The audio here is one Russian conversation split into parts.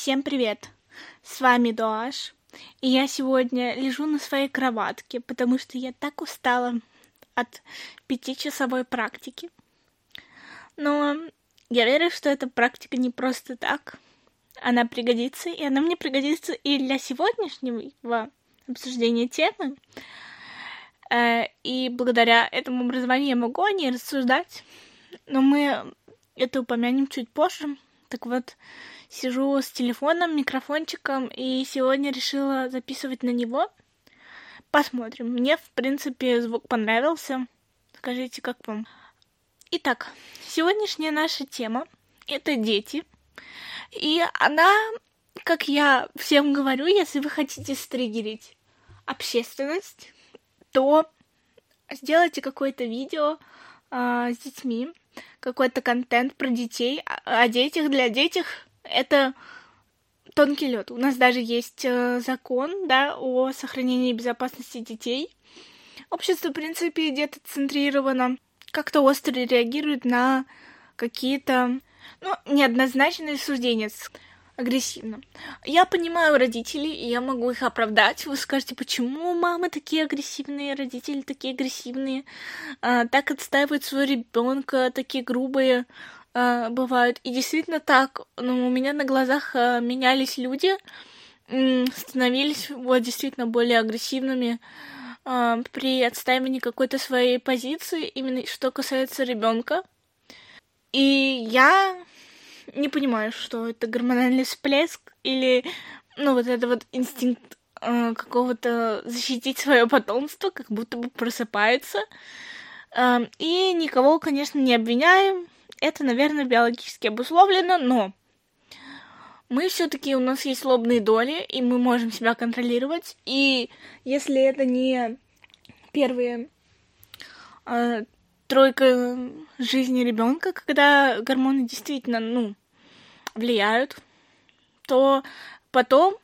Всем привет! С вами Дуаш, и я сегодня лежу на своей кроватке, потому что я так устала от пятичасовой практики. Но я верю, что эта практика не просто так. Она пригодится, и она мне пригодится и для сегодняшнего обсуждения темы. Э, и благодаря этому образованию я могу о ней рассуждать. Но мы это упомянем чуть позже. Так вот, сижу с телефоном, микрофончиком, и сегодня решила записывать на него. Посмотрим. Мне, в принципе, звук понравился. Скажите, как вам? Итак, сегодняшняя наша тема — это дети. И она, как я всем говорю, если вы хотите стригерить общественность, то сделайте какое-то видео э, с детьми, какой-то контент про детей, о, о детях для детях. Это тонкий лед. У нас даже есть э, закон, да, о сохранении безопасности детей. Общество, в принципе, где-то центрировано, как-то остро реагирует на какие-то, ну, неоднозначные суждения агрессивно. Я понимаю родителей, и я могу их оправдать. Вы скажете, почему мамы такие агрессивные, родители такие агрессивные, а, так отстаивают своего ребенка, такие грубые а, бывают. И действительно так. Ну, у меня на глазах а, менялись люди, становились вот действительно более агрессивными а, при отстаивании какой-то своей позиции, именно что касается ребенка. И я не понимаю, что это гормональный всплеск или, ну, вот это вот инстинкт э, какого-то защитить свое потомство, как будто бы просыпается. Э, и никого, конечно, не обвиняем. Это, наверное, биологически обусловлено, но мы все-таки у нас есть лобные доли, и мы можем себя контролировать. И если это не первые э, тройка жизни ребенка, когда гормоны действительно, ну, влияют, то потом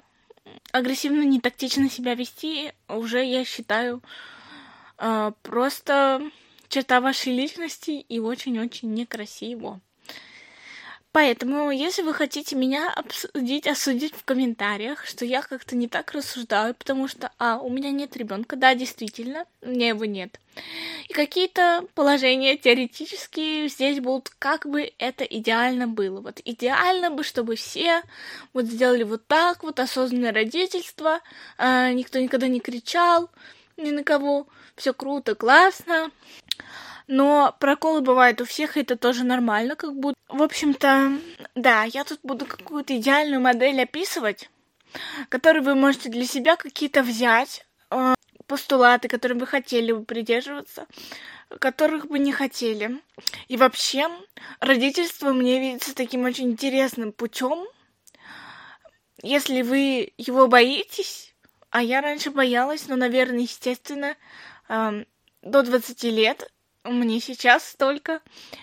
агрессивно, не тактично себя вести уже, я считаю, э, просто черта вашей личности и очень-очень некрасиво. Поэтому, если вы хотите меня обсудить, осудить в комментариях, что я как-то не так рассуждаю, потому что, а, у меня нет ребенка, да, действительно, у меня его нет. И какие-то положения теоретические здесь будут, как бы это идеально было. Вот идеально бы, чтобы все вот сделали вот так, вот осознанное родительство, а, никто никогда не кричал ни на кого, все круто, классно. Но проколы бывают у всех, и это тоже нормально, как будто. В общем-то, да, я тут буду какую-то идеальную модель описывать, которую вы можете для себя какие-то взять, э, постулаты, которые вы хотели бы придерживаться, которых бы не хотели. И вообще, родительство мне видится таким очень интересным путем. Если вы его боитесь, а я раньше боялась, но, наверное, естественно, э, до 20 лет мне сейчас столько.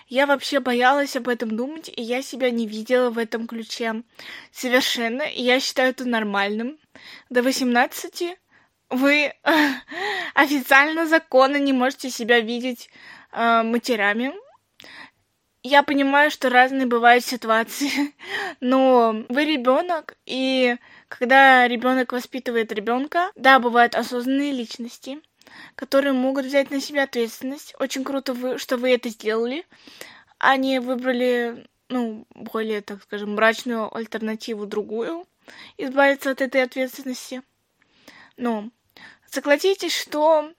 Я вообще боялась об этом думать, и я себя не видела в этом ключе. Совершенно. И я считаю это нормальным. До 18 вы официально законно не можете себя видеть э, матерями. Я понимаю, что разные бывают ситуации, но вы ребенок, и когда ребенок воспитывает ребенка, да, бывают осознанные личности, которые могут взять на себя ответственность. Очень круто, вы, что вы это сделали. Они выбрали, ну, более, так скажем, мрачную альтернативу, другую, избавиться от этой ответственности. Но согласитесь, что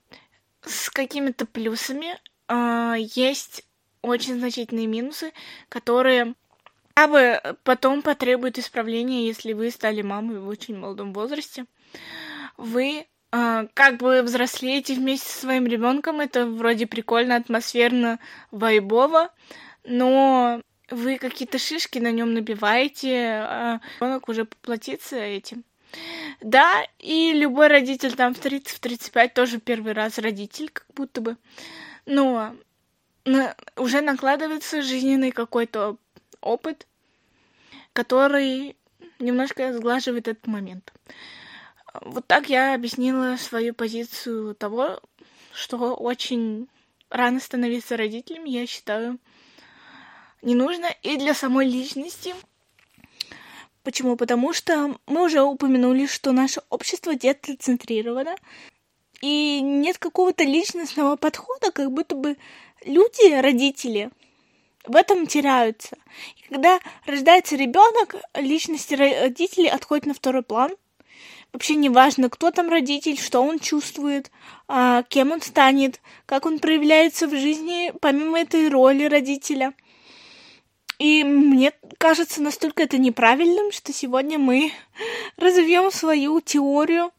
с какими-то плюсами э, есть очень значительные минусы, которые а бы потом потребуют исправления, если вы стали мамой в очень молодом возрасте. Вы а, как бы взрослеете вместе со своим ребенком, это вроде прикольно, атмосферно, вайбово, но вы какие-то шишки на нем набиваете, а ребенок уже поплатится этим. Да, и любой родитель там в 30-35 тоже первый раз родитель, как будто бы. Но уже накладывается жизненный какой-то опыт, который немножко сглаживает этот момент. Вот так я объяснила свою позицию того, что очень рано становиться родителем, я считаю, не нужно. И для самой личности Почему? Потому что мы уже упомянули, что наше общество детоцентрировано, и нет какого-то личностного подхода, как будто бы люди, родители, в этом теряются. И когда рождается ребенок, личности родителей отходят на второй план. Вообще не важно, кто там родитель, что он чувствует, а, кем он станет, как он проявляется в жизни, помимо этой роли родителя. И мне кажется настолько это неправильным, что сегодня мы разовьем свою теорию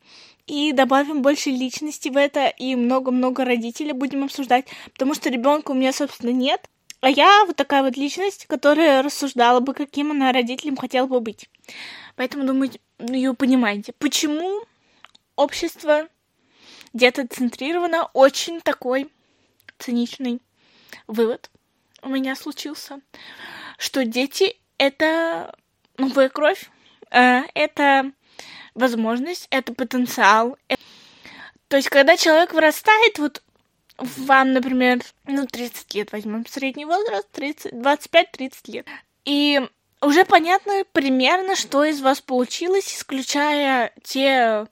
и добавим больше личности в это, и много-много родителей будем обсуждать, потому что ребенка у меня, собственно, нет. А я вот такая вот личность, которая рассуждала бы, каким она родителем хотела бы быть. Поэтому, думаю, ну, понимаете, почему общество где-то центрировано, очень такой циничный вывод у меня случился, что дети — это новая кровь, э, это возможность, это потенциал. То есть, когда человек вырастает, вот вам, например, ну, 30 лет возьмем средний возраст, 30, 25-30 лет. И уже понятно примерно, что из вас получилось, исключая те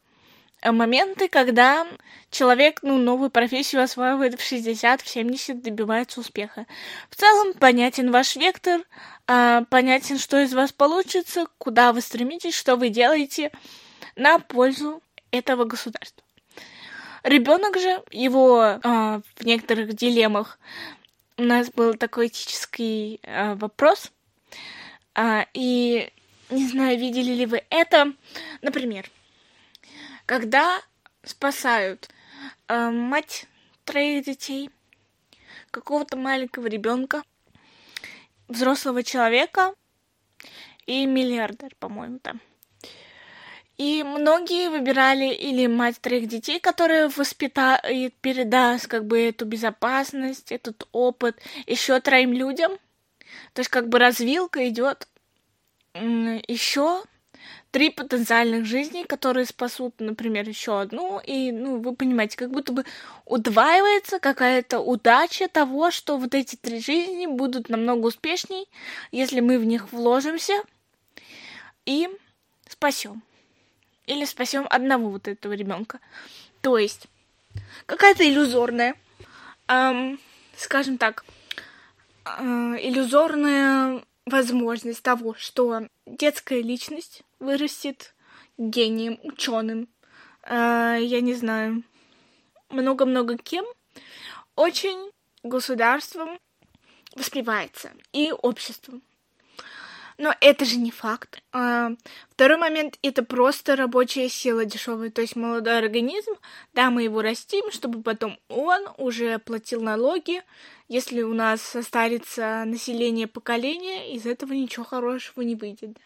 э, моменты, когда человек, ну, новую профессию осваивает в 60, в 70, добивается успеха. В целом понятен ваш вектор, а, понятен, что из вас получится, куда вы стремитесь, что вы делаете на пользу этого государства. Ребенок же, его а, в некоторых дилеммах у нас был такой этический а, вопрос, а, и не знаю, видели ли вы это, например, когда спасают а, мать троих детей, какого-то маленького ребенка, взрослого человека и миллиардер, по-моему, там. И многие выбирали или мать троих детей, которая воспитает, передаст как бы эту безопасность, этот опыт еще троим людям. То есть как бы развилка идет еще три потенциальных жизней, которые спасут, например, еще одну, и, ну, вы понимаете, как будто бы удваивается какая-то удача того, что вот эти три жизни будут намного успешней, если мы в них вложимся и спасем или спасем одного вот этого ребенка. То есть какая-то иллюзорная, эм, скажем так, э, иллюзорная возможность того, что детская личность вырастет гением, ученым, э, я не знаю, много-много кем, очень государством воспевается и обществом. Но это же не факт. А, второй момент — это просто рабочая сила дешевая, то есть молодой организм. Да, мы его растим, чтобы потом он уже платил налоги. Если у нас состарится население поколения, из этого ничего хорошего не выйдет.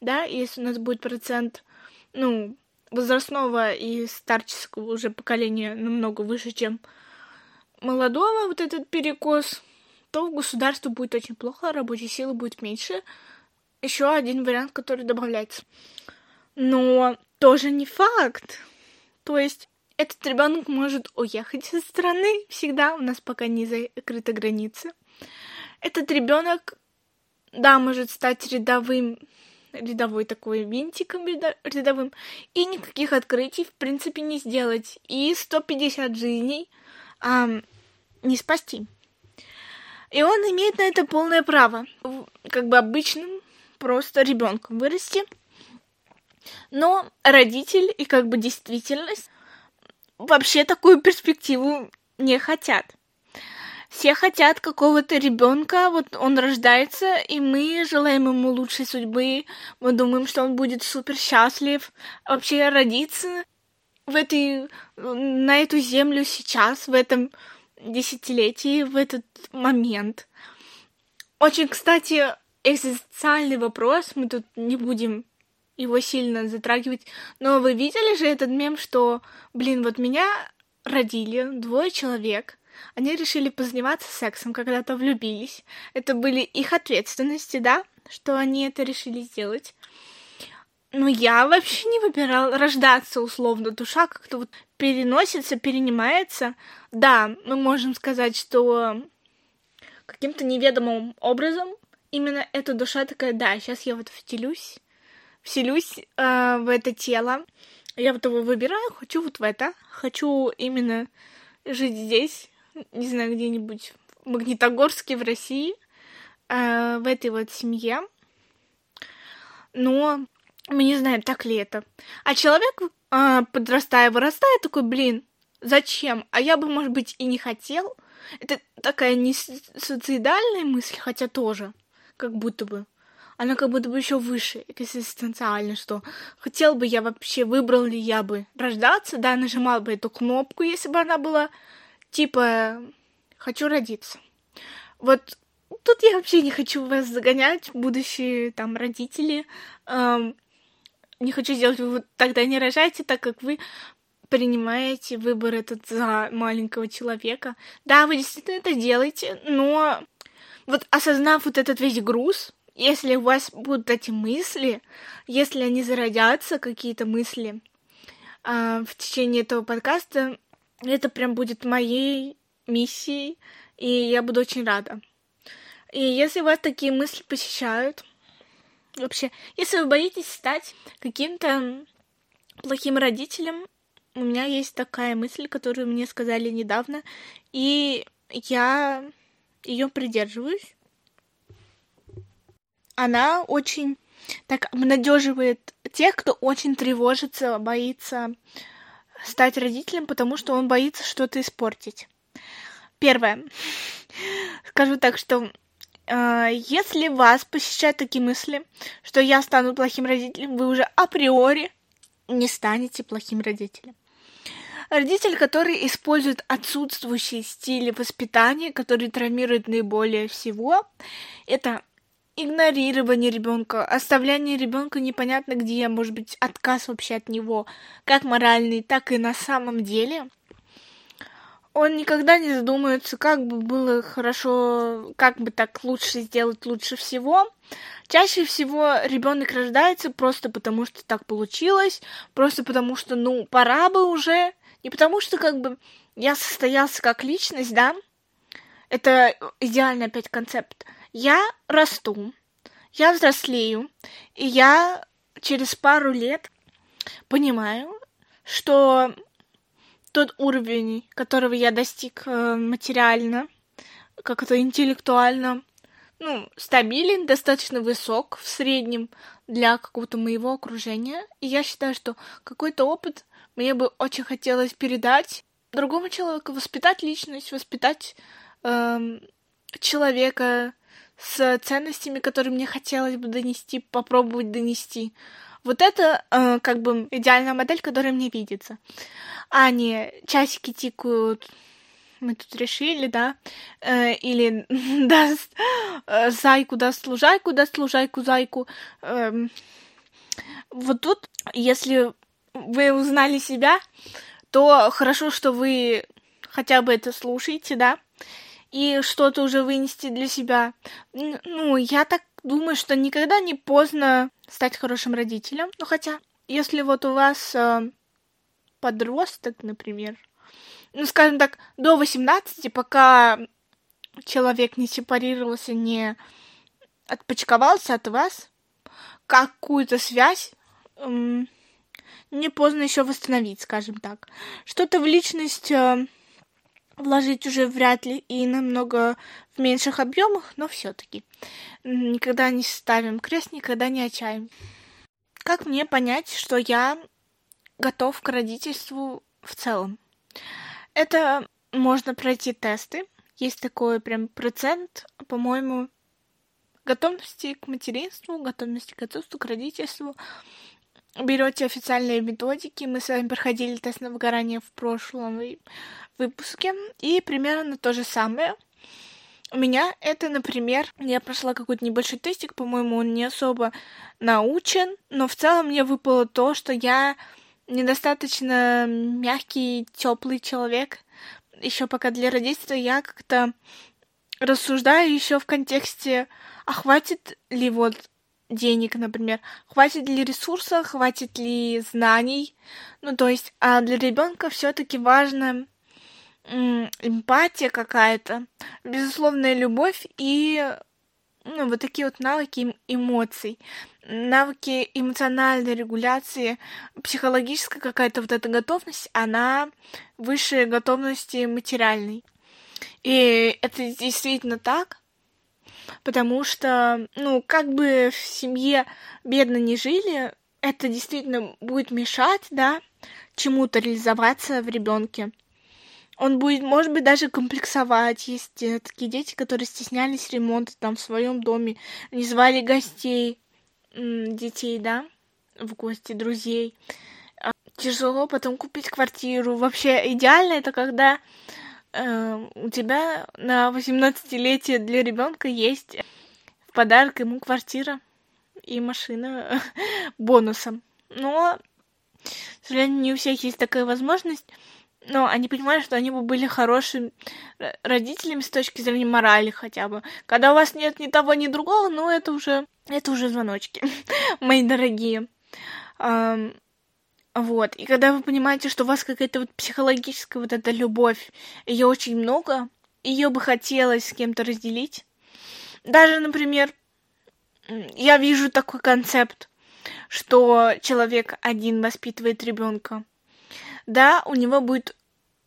Да, если у нас будет процент, ну, возрастного и старческого уже поколения намного выше, чем молодого, вот этот перекос, то государству будет очень плохо, рабочей силы будет меньше, еще один вариант, который добавляется. Но тоже не факт. То есть этот ребенок может уехать из страны всегда, у нас пока не закрыты границы. Этот ребенок, да, может стать рядовым, рядовой такой винтиком рядовым, и никаких открытий, в принципе, не сделать. И 150 жизней эм, не спасти. И он имеет на это полное право. Как бы обычным просто ребенком вырасти. Но родитель и как бы действительность вообще такую перспективу не хотят. Все хотят какого-то ребенка, вот он рождается, и мы желаем ему лучшей судьбы, мы думаем, что он будет супер счастлив, вообще родиться в этой, на эту землю сейчас, в этом десятилетии, в этот момент. Очень, кстати, экзистенциальный вопрос, мы тут не будем его сильно затрагивать, но вы видели же этот мем, что, блин, вот меня родили двое человек, они решили позаниматься сексом, когда-то влюбились. Это были их ответственности, да, что они это решили сделать. Но я вообще не выбирал рождаться условно. Душа как-то вот переносится, перенимается. Да, мы можем сказать, что каким-то неведомым образом именно эта душа такая, да, сейчас я вот втелюсь вселюсь э, в это тело. Я вот его выбираю, хочу вот в это, хочу именно жить здесь, не знаю, где-нибудь в Магнитогорске, в России, э, в этой вот семье. Но мы не знаем, так ли это. А человек, э, подрастая, вырастая, такой, блин, зачем? А я бы, может быть, и не хотел. Это такая не суицидальная мысль, хотя тоже, как будто бы. Она как будто бы еще выше, экзистенциально, что хотел бы я вообще, выбрал ли я бы рождаться, да, нажимал бы эту кнопку, если бы она была типа «хочу родиться». Вот тут я вообще не хочу вас загонять, будущие там родители. Эм, не хочу сделать вывод, тогда не рожайте, так как вы принимаете выбор этот за маленького человека. Да, вы действительно это делаете, но вот осознав вот этот весь груз, если у вас будут эти мысли, если они зародятся, какие-то мысли э, в течение этого подкаста, это прям будет моей миссией, и я буду очень рада. И если вас такие мысли посещают, вообще, если вы боитесь стать каким-то плохим родителем, у меня есть такая мысль, которую мне сказали недавно, и я ее придерживаюсь. Она очень так обнадеживает тех, кто очень тревожится, боится стать родителем, потому что он боится что-то испортить. Первое. Скажу так, что э, если вас посещают такие мысли, что я стану плохим родителем, вы уже априори не станете плохим родителем. Родитель, который использует отсутствующие стили воспитания, которые травмируют наиболее всего, это игнорирование ребенка, оставляние ребенка непонятно где, может быть, отказ вообще от него, как моральный, так и на самом деле. Он никогда не задумается, как бы было хорошо, как бы так лучше сделать лучше всего. Чаще всего ребенок рождается просто потому, что так получилось, просто потому что, ну, пора бы уже, не потому что как бы я состоялся как личность, да, это идеальный опять концепт. Я расту, я взрослею, и я через пару лет понимаю, что тот уровень, которого я достиг э, материально, как-то интеллектуально, ну, стабилен, достаточно высок в среднем для какого-то моего окружения. И я считаю, что какой-то опыт мне бы очень хотелось передать другому человеку, воспитать личность, воспитать эм, человека с ценностями, которые мне хотелось бы донести, попробовать донести. Вот это э, как бы идеальная модель, которая мне видится. А не часики тикают, мы тут решили, да, э, или даст э, зайку, даст лужайку, даст лужайку, зайку. Э, вот тут, если вы узнали себя, то хорошо, что вы хотя бы это слушаете, да, и что-то уже вынести для себя. Ну, я так думаю, что никогда не поздно стать хорошим родителем. Ну, хотя, если вот у вас э, подросток, например, ну, скажем так, до 18, пока человек не сепарировался, не отпочковался от вас, какую-то связь эм, не поздно еще восстановить, скажем так. Что-то в личность э, вложить уже вряд ли и намного в меньших объемах, но все-таки. Никогда не ставим крест, никогда не отчаем. Как мне понять, что я готов к родительству в целом? Это можно пройти тесты. Есть такой прям процент, по-моему, готовности к материнству, готовности к отцовству, к родительству. Берете официальные методики. Мы с вами проходили тест на выгорание в прошлом выпуске. И примерно то же самое. У меня это, например, я прошла какой-то небольшой тестик, по-моему, он не особо научен, но в целом мне выпало то, что я недостаточно мягкий, теплый человек. Еще пока для родительства я как-то рассуждаю еще в контексте, а хватит ли вот денег, например, хватит ли ресурсов, хватит ли знаний. Ну, то есть, а для ребенка все-таки важно эмпатия какая-то, безусловная любовь и ну, вот такие вот навыки эмоций. навыки эмоциональной регуляции, психологическая какая-то вот эта готовность, она выше готовности материальной. И это действительно так, потому что, ну, как бы в семье бедно не жили, это действительно будет мешать, да, чему-то реализоваться в ребенке. Он будет, может быть, даже комплексовать. Есть э, такие дети, которые стеснялись ремонта там в своем доме, не звали гостей, детей, да, в гости, друзей. А, тяжело потом купить квартиру. Вообще идеально это когда э, у тебя на 18-летие для ребенка есть в подарок ему квартира и машина бонусом. Но, к сожалению, не у всех есть такая возможность. Но они понимают, что они бы были хорошими родителями с точки зрения морали хотя бы. Когда у вас нет ни того, ни другого, ну это уже, это уже звоночки, мои дорогие. Um, вот. И когда вы понимаете, что у вас какая-то вот психологическая вот эта любовь, ее очень много, ее бы хотелось с кем-то разделить. Даже, например, я вижу такой концепт, что человек один воспитывает ребенка. Да, у него будет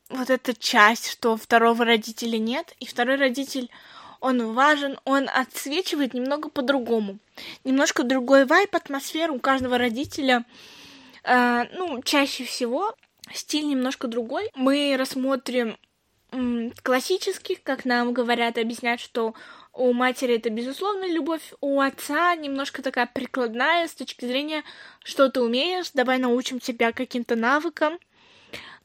вот эта часть, что второго родителя нет, и второй родитель, он важен, он отсвечивает немного по-другому. Немножко другой вайп, атмосфера у каждого родителя. Э, ну, чаще всего стиль немножко другой. Мы рассмотрим классических, как нам говорят, объяснять, что у матери это безусловно любовь, у отца немножко такая прикладная с точки зрения, что ты умеешь, давай научим тебя каким-то навыкам.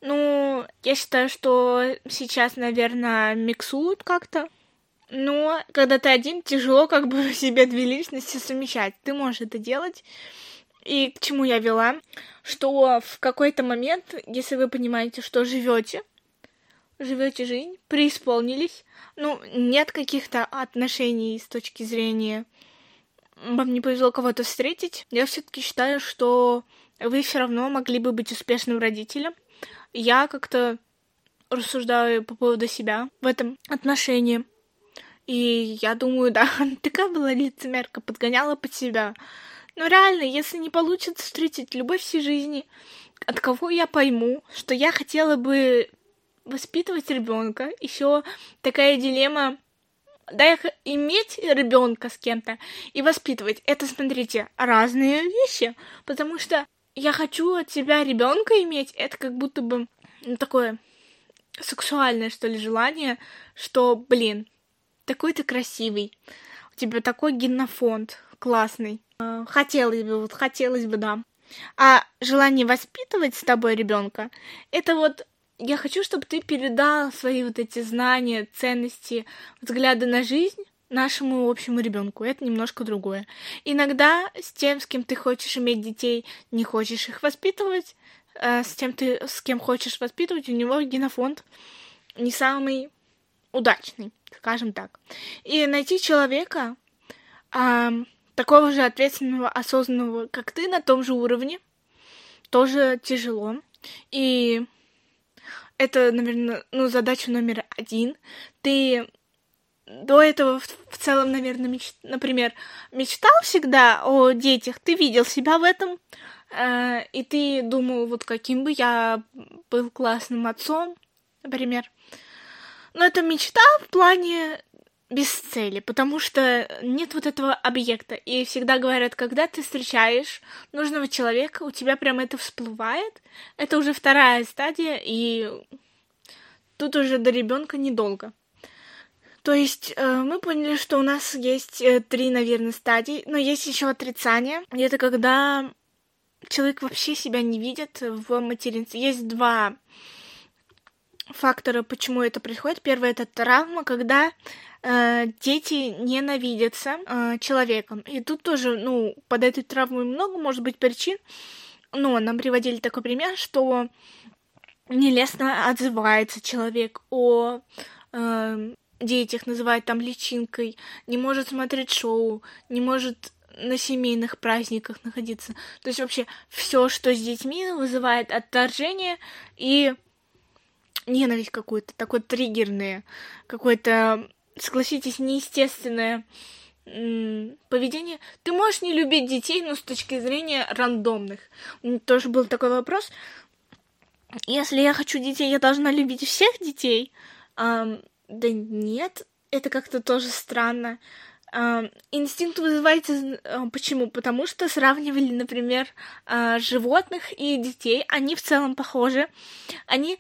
Ну, я считаю, что сейчас, наверное, миксуют как-то. Но когда ты один, тяжело как бы себе две личности совмещать. Ты можешь это делать. И к чему я вела? Что в какой-то момент, если вы понимаете, что живете, живете жизнь, преисполнились, ну, нет каких-то отношений с точки зрения вам не повезло кого-то встретить, я все-таки считаю, что вы все равно могли бы быть успешным родителем. Я как-то рассуждаю по поводу себя в этом отношении. И я думаю, да, такая была лицемерка, подгоняла под себя. Но реально, если не получится встретить любовь всей жизни, от кого я пойму, что я хотела бы воспитывать ребенка, еще такая дилемма да, иметь ребенка с кем-то и воспитывать. Это, смотрите, разные вещи, потому что я хочу от себя ребенка иметь, это как будто бы ну, такое сексуальное, что ли, желание, что, блин, такой ты красивый, у тебя такой генофонд классный. Хотелось бы, вот хотелось бы, да. А желание воспитывать с тобой ребенка, это вот я хочу, чтобы ты передал свои вот эти знания, ценности, взгляды на жизнь нашему общему ребенку. Это немножко другое. Иногда с тем, с кем ты хочешь иметь детей, не хочешь их воспитывать, э, с тем ты, с кем хочешь воспитывать, у него генофонд не самый удачный, скажем так. И найти человека такого же ответственного, осознанного, как ты, на том же уровне, тоже тяжело. И это, наверное, ну, задача номер один. Ты до этого в, в целом, наверное, меч... например, мечтал всегда о детях, ты видел себя в этом, э, и ты думал, вот каким бы я был классным отцом, например. Но это мечта в плане без цели, потому что нет вот этого объекта. И всегда говорят, когда ты встречаешь нужного человека, у тебя прям это всплывает. Это уже вторая стадия, и тут уже до ребенка недолго. То есть э, мы поняли, что у нас есть э, три, наверное, стадии, но есть еще отрицание. И это когда человек вообще себя не видит в материнстве. Есть два фактора, почему это происходит. Первый это травма, когда э, дети ненавидятся э, человеком. И тут тоже, ну, под этой травмой много может быть причин. Но нам приводили такой пример, что нелестно отзывается человек о э, детях, называет там личинкой, не может смотреть шоу, не может на семейных праздниках находиться. То есть вообще все, что с детьми вызывает отторжение и ненависть какую-то, такое триггерное, какое-то, согласитесь, неестественное поведение. Ты можешь не любить детей, но с точки зрения рандомных. Тоже был такой вопрос. Если я хочу детей, я должна любить всех детей? Um, да нет, это как-то тоже странно. Uh, инстинкт вызывается почему? Потому что сравнивали, например, uh, животных и детей. Они в целом похожи. Они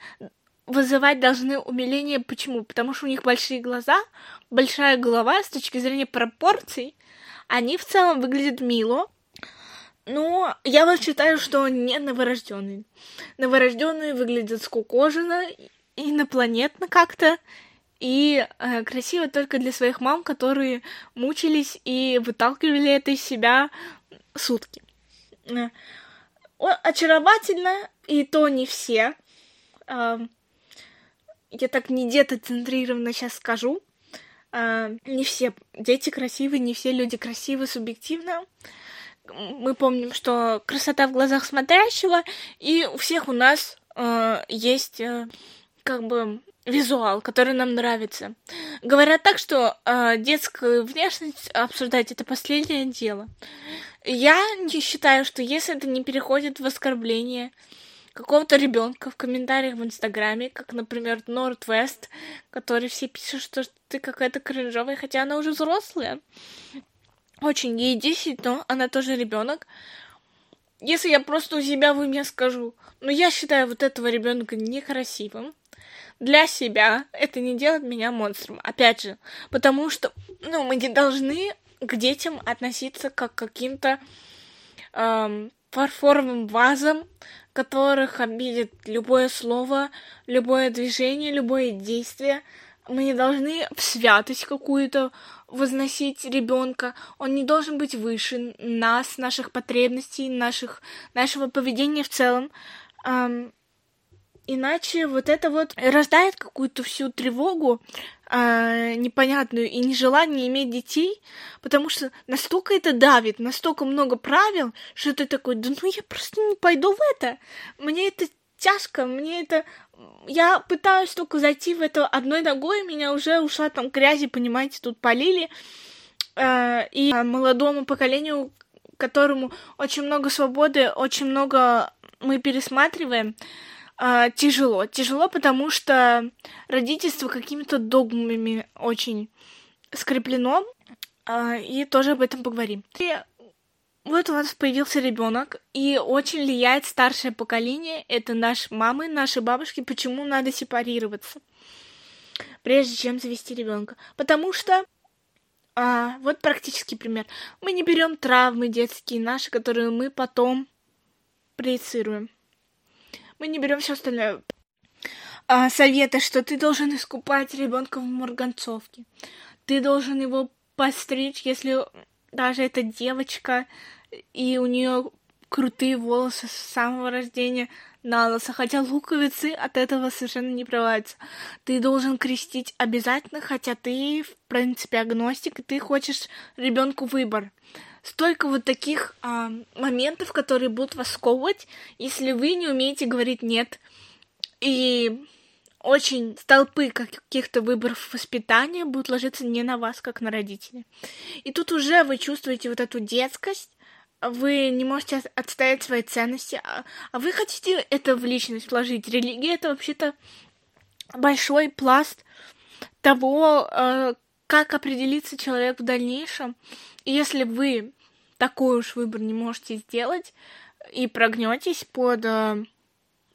вызывать должны умиление. Почему? Потому что у них большие глаза, большая голова с точки зрения пропорций. Они в целом выглядят мило. Но я вот считаю, что не новорожденные. Новорожденные выглядят скукоженно, инопланетно как-то. И э, красиво только для своих мам, которые мучились и выталкивали это из себя сутки. Э, очаровательно, и то не все. Э, я так не детоцентрированно сейчас скажу. Uh, не все дети красивы, не все люди красивы субъективно. Мы помним, что красота в глазах смотрящего, и у всех у нас uh, есть uh, как бы визуал, который нам нравится. Говорят так, что э, детскую внешность обсуждать это последнее дело. Я не считаю, что если это не переходит в оскорбление, какого-то ребенка в комментариях в Инстаграме, как, например, Нордвест, который все пишут, что ты какая-то кринжовая, хотя она уже взрослая. Очень ей 10, но она тоже ребенок. Если я просто у себя в уме скажу, ну я считаю вот этого ребенка некрасивым, для себя это не делает меня монстром. Опять же, потому что ну, мы не должны к детям относиться как к каким-то эм, фарфоровым вазам, которых обидит любое слово, любое движение, любое действие. Мы не должны в святость какую-то возносить ребенка. Он не должен быть выше нас, наших потребностей, наших, нашего поведения в целом. Um, иначе вот это вот рождает какую-то всю тревогу э, непонятную и нежелание иметь детей, потому что настолько это давит, настолько много правил, что ты такой, да ну я просто не пойду в это, мне это тяжко, мне это... Я пытаюсь только зайти в это одной ногой, меня уже ушла там грязи, понимаете, тут полили, э, и молодому поколению, которому очень много свободы, очень много мы пересматриваем, а, тяжело. Тяжело, потому что родительство какими-то догмами очень скреплено, а, и тоже об этом поговорим. И вот у нас появился ребенок, и очень влияет старшее поколение, это наши мамы, наши бабушки, почему надо сепарироваться, прежде чем завести ребенка. Потому что а, вот практический пример. Мы не берем травмы детские наши, которые мы потом проецируем мы не берем все остальное. А, советы, что ты должен искупать ребенка в марганцовке. Ты должен его постричь, если даже это девочка, и у нее крутые волосы с самого рождения на лысо, хотя луковицы от этого совершенно не прорываются. Ты должен крестить обязательно, хотя ты, в принципе, агностик, и ты хочешь ребенку выбор столько вот таких а, моментов, которые будут вас сковывать, если вы не умеете говорить нет. И очень столпы каких-то выборов воспитания будут ложиться не на вас, как на родителей. И тут уже вы чувствуете вот эту детскость, вы не можете отстоять свои ценности, а, а вы хотите это в личность вложить. Религия это вообще-то большой пласт того, э, как определиться человек в дальнейшем. Если вы такой уж выбор не можете сделать и прогнетесь под э,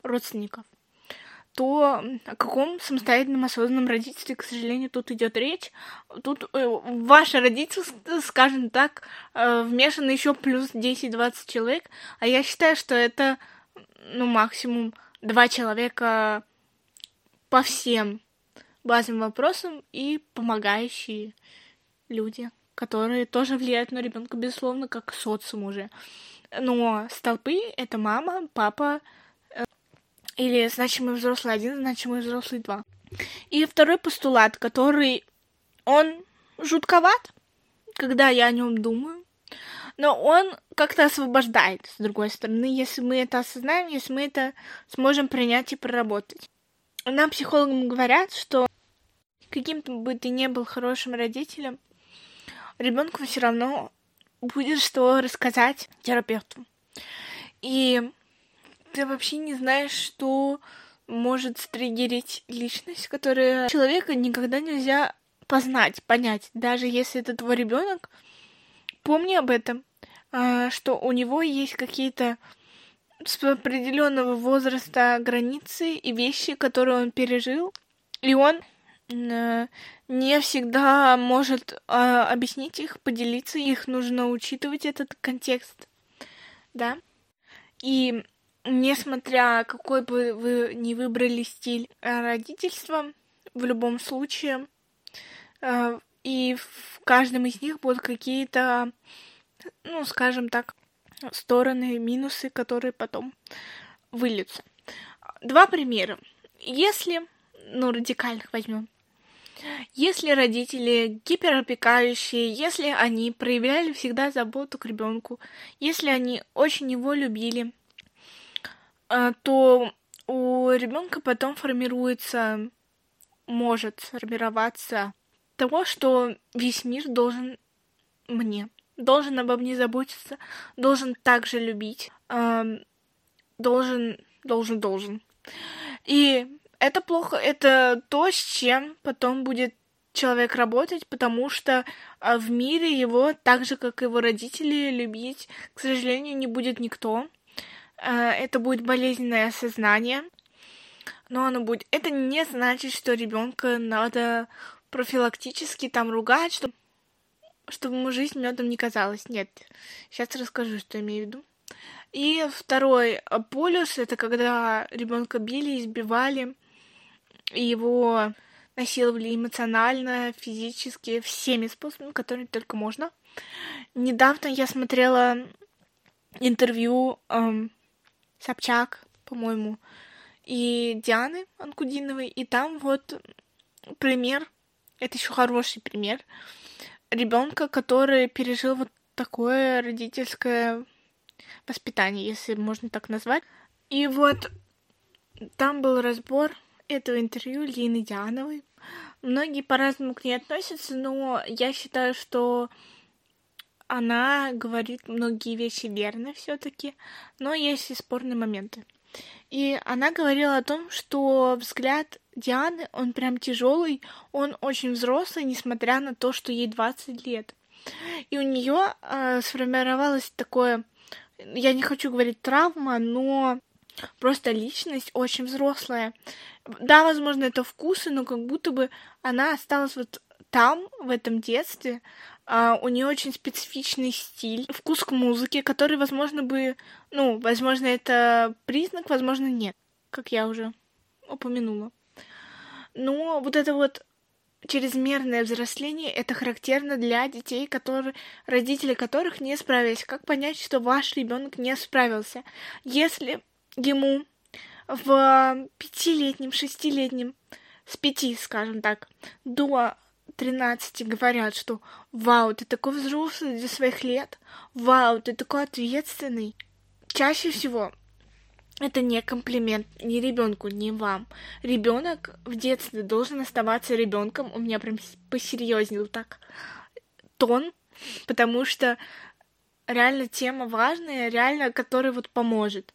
родственников, то о каком самостоятельном осознанном родительстве, к сожалению, тут идет речь. Тут э, ваше родительство, скажем так, э, вмешано еще плюс 10-20 человек, а я считаю, что это, ну, максимум два человека по всем базовым вопросам и помогающие люди которые тоже влияют на ребенка, безусловно, как социум уже. Но столпы — это мама, папа, э, или значимый взрослый один, значимый взрослый два. И второй постулат, который он жутковат, когда я о нем думаю, но он как-то освобождает, с другой стороны, если мы это осознаем, если мы это сможем принять и проработать. Нам, психологам, говорят, что каким бы ты ни был хорошим родителем, ребенку все равно будет что рассказать терапевту. И ты вообще не знаешь, что может стригерить личность, которая человека никогда нельзя познать, понять, даже если это твой ребенок. Помни об этом, а, что у него есть какие-то с определенного возраста границы и вещи, которые он пережил, и он не всегда может а, объяснить их, поделиться, их нужно учитывать этот контекст, да. И несмотря какой бы вы ни выбрали стиль родительства, в любом случае, э, и в каждом из них будут какие-то, ну, скажем так, стороны, минусы, которые потом выльются. Два примера. Если, ну, радикальных возьмем, если родители гиперопекающие, если они проявляли всегда заботу к ребенку, если они очень его любили, а, то у ребенка потом формируется, может сформироваться того, что весь мир должен мне, должен обо мне заботиться, должен также любить, должен, должен, должен. И это плохо, это то, с чем потом будет человек работать, потому что а, в мире его, так же как его родители, любить, к сожалению, не будет никто. Э, это будет болезненное осознание, но оно будет. Это не значит, что ребенка надо профилактически там ругать, чтобы, чтобы ему жизнь медом не казалась. Нет. Сейчас расскажу, что имею в виду. И второй полюс это когда ребенка били, избивали, его насиловали эмоционально, физически, всеми способами, которыми только можно. Недавно я смотрела интервью эм, Собчак, по-моему, и Дианы Анкудиновой. И там вот пример, это еще хороший пример ребенка, который пережил вот такое родительское воспитание, если можно так назвать. И вот там был разбор этого интервью Лины Диановой. Многие по-разному к ней относятся, но я считаю, что она говорит многие вещи верно все-таки, но есть и спорные моменты. И она говорила о том, что взгляд Дианы, он прям тяжелый, он очень взрослый, несмотря на то, что ей 20 лет. И у нее э, сформировалось такое, я не хочу говорить травма, но просто личность очень взрослая. Да, возможно, это вкусы, но как будто бы она осталась вот там, в этом детстве, а, у нее очень специфичный стиль, вкус к музыке, который, возможно, бы, ну, возможно, это признак, возможно, нет, как я уже упомянула. Но вот это вот чрезмерное взросление это характерно для детей, которые, родители которых не справились. Как понять, что ваш ребенок не справился? Если ему в пятилетнем, шестилетнем, с пяти, скажем так, до 13 говорят, что «Вау, ты такой взрослый для своих лет! Вау, ты такой ответственный!» Чаще всего это не комплимент ни ребенку, ни вам. Ребенок в детстве должен оставаться ребенком. У меня прям посерьезнел так тон, потому что реально тема важная, реально, которая вот поможет.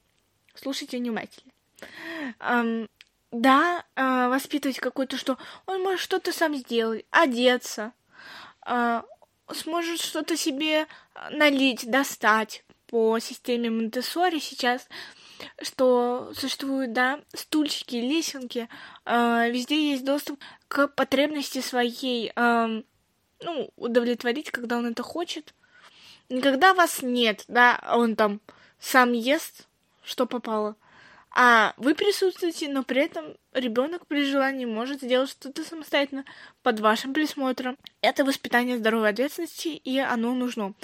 Слушайте внимательно. Um, да, э, воспитывать какой-то, что он может что-то сам сделать, одеться, э, сможет что-то себе налить, достать по системе монте сейчас, что существуют, да, стульчики, лесенки, э, везде есть доступ к потребности своей, э, ну, удовлетворить, когда он это хочет. Никогда вас нет, да, он там сам ест, что попало а вы присутствуете, но при этом ребенок при желании может сделать что-то самостоятельно под вашим присмотром. Это воспитание здоровой ответственности, и оно нужно.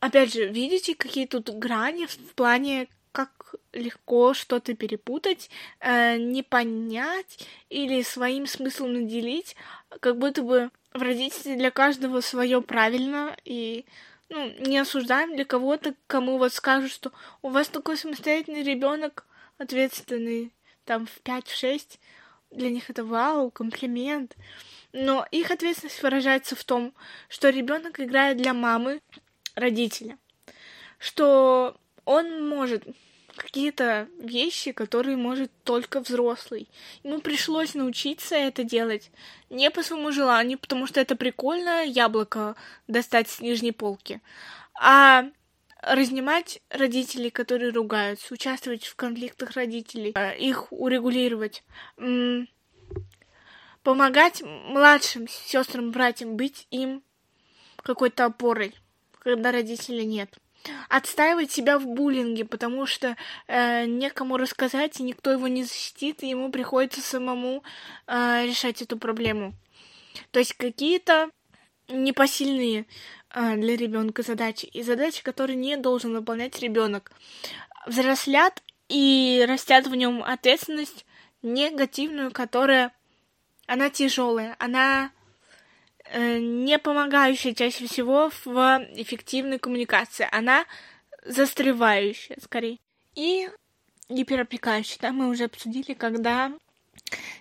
Опять же, видите, какие тут грани в плане, как легко что-то перепутать, э, не понять или своим смыслом наделить, как будто бы в родительстве для каждого свое правильно, и ну, не осуждаем для кого-то, кому вот скажут, что у вас такой самостоятельный ребенок, ответственный там в 5-6, для них это вау, комплимент. Но их ответственность выражается в том, что ребенок играет для мамы, родителя, что он может какие-то вещи, которые может только взрослый. Ему пришлось научиться это делать не по своему желанию, потому что это прикольно яблоко достать с нижней полки, а разнимать родителей, которые ругаются, участвовать в конфликтах родителей, э, их урегулировать, помогать младшим сестрам, братьям, быть им какой-то опорой, когда родителей нет отстаивать себя в буллинге, потому что э, некому рассказать, и никто его не защитит, и ему приходится самому э, решать эту проблему. То есть какие-то непосильные э, для ребенка задачи, и задачи, которые не должен выполнять ребенок, взрослят и растят в нем ответственность негативную, которая она тяжелая, она не помогающая чаще всего в эффективной коммуникации. Она застревающая, скорее. И гиперопекающая, да, мы уже обсудили, когда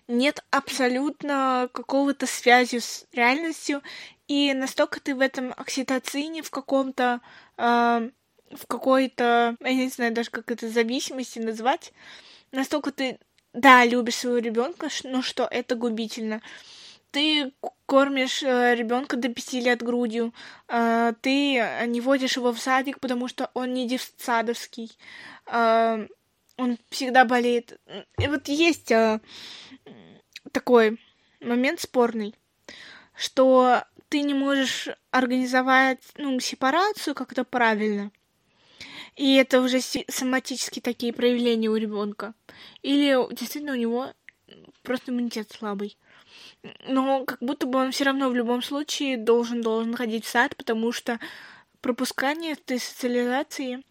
нет абсолютно какого-то связи с реальностью, и настолько ты в этом окситоцине, в каком-то, э, в какой-то, я не знаю даже, как это зависимости назвать, настолько ты, да, любишь своего ребенка, но что это губительно ты кормишь э, ребенка до пяти лет грудью, э, ты не водишь его в садик, потому что он не детсадовский, э, он всегда болеет. И вот есть такой момент спорный, что ты не можешь организовать ну, сепарацию как-то правильно. И это уже соматические такие проявления у ребенка. Или действительно у него просто иммунитет слабый но как будто бы он все равно в любом случае должен должен ходить в сад, потому что пропускание этой социализации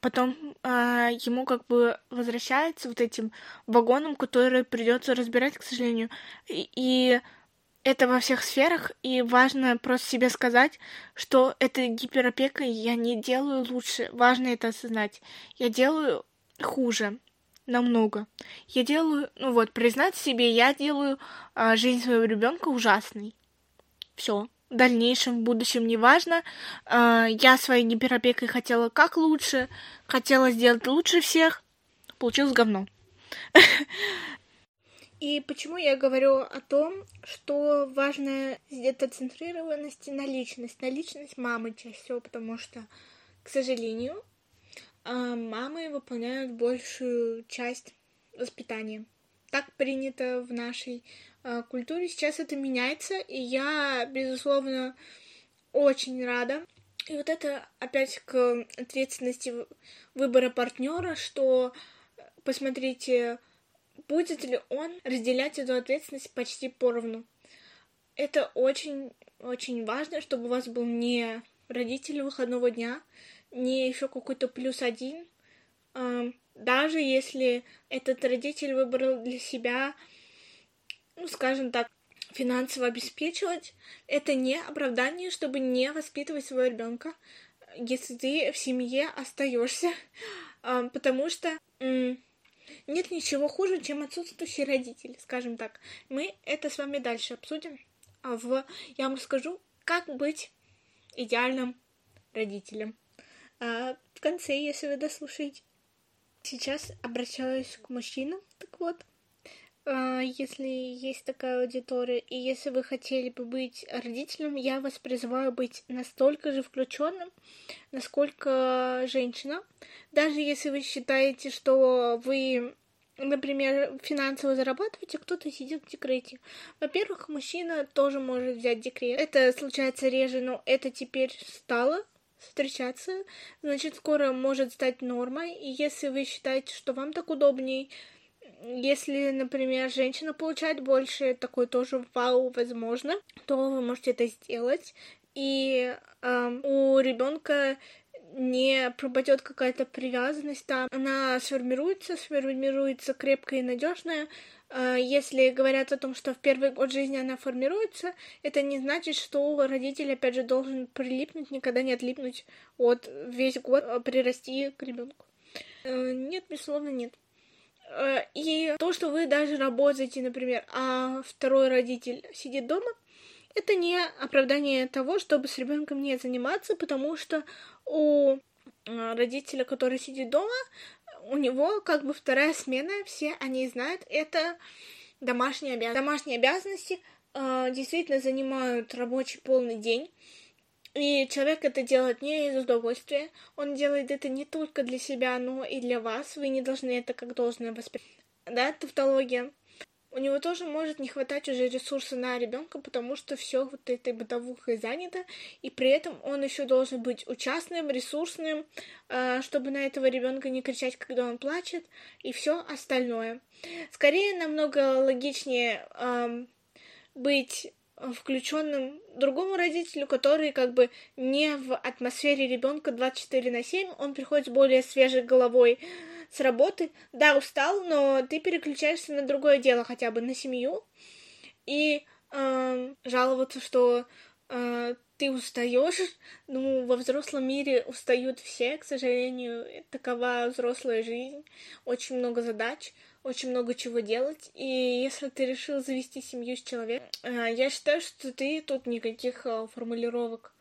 потом а, ему как бы возвращается вот этим вагоном, который придется разбирать, к сожалению. И, и это во всех сферах, и важно просто себе сказать, что это гиперопека, я не делаю лучше. Важно это осознать. Я делаю хуже намного. Я делаю, ну вот, признать себе, я делаю а, жизнь своего ребенка ужасной. Все. В дальнейшем, в будущем, неважно. А, я своей гиперопекой хотела как лучше, хотела сделать лучше всех. Получилось говно. И почему я говорю о том, что важно где-то центрированности на личность, на личность мамы чаще всего, потому что, к сожалению, а мамы выполняют большую часть воспитания. Так принято в нашей э, культуре. Сейчас это меняется, и я, безусловно, очень рада. И вот это опять к ответственности выбора партнера, что посмотрите, будет ли он разделять эту ответственность почти поровну. Это очень, очень важно, чтобы у вас был не родитель выходного дня, не еще какой-то плюс один, даже если этот родитель выбрал для себя, ну, скажем так, финансово обеспечивать, это не оправдание, чтобы не воспитывать своего ребенка, если ты в семье остаешься, потому что нет ничего хуже, чем отсутствующий родитель, скажем так. Мы это с вами дальше обсудим. А в... Я вам расскажу, как быть идеальным родителем а в конце, если вы дослушаете. Сейчас обращаюсь к мужчинам, так вот, а, если есть такая аудитория, и если вы хотели бы быть родителем, я вас призываю быть настолько же включенным, насколько женщина. Даже если вы считаете, что вы, например, финансово зарабатываете, кто-то сидит в декрете. Во-первых, мужчина тоже может взять декрет. Это случается реже, но это теперь стало встречаться, значит, скоро может стать нормой. И если вы считаете, что вам так удобней, если, например, женщина получает больше, такое тоже вау, возможно, то вы можете это сделать. И э, у ребенка не пропадет какая-то привязанность там, она сформируется, сформируется крепкая и надежная, а, если говорят о том, что в первый год жизни она формируется, это не значит, что родитель, опять же, должен прилипнуть, никогда не отлипнуть от весь год, а, прирасти к ребенку. Э, нет, безусловно, нет. Э, и то, что вы даже работаете, например, а второй родитель сидит дома, это не оправдание того, чтобы с ребенком не заниматься, потому что у э, родителя, который сидит дома, у него как бы вторая смена, все они знают, это домашние обязанности. Домашние обязанности э, действительно занимают рабочий полный день. И человек это делает не из удовольствия, он делает это не только для себя, но и для вас. Вы не должны это как должное воспринимать. Да, тавтология. У него тоже может не хватать уже ресурса на ребенка, потому что все вот этой бытовухой занято, и при этом он еще должен быть участным, ресурсным, а, чтобы на этого ребенка не кричать, когда он плачет, и все остальное. Скорее намного логичнее быть включенным другому родителю, который как бы не в атмосфере ребенка 24 на 7, он приходит более свежей головой с работы. Да, устал, но ты переключаешься на другое дело, хотя бы на семью. И э, жаловаться, что э, ты устаешь. Ну, во взрослом мире устают все, к сожалению, такова взрослая жизнь. Очень много задач очень много чего делать. И если ты решил завести семью с человеком, э, я считаю, что ты тут никаких э, формулировок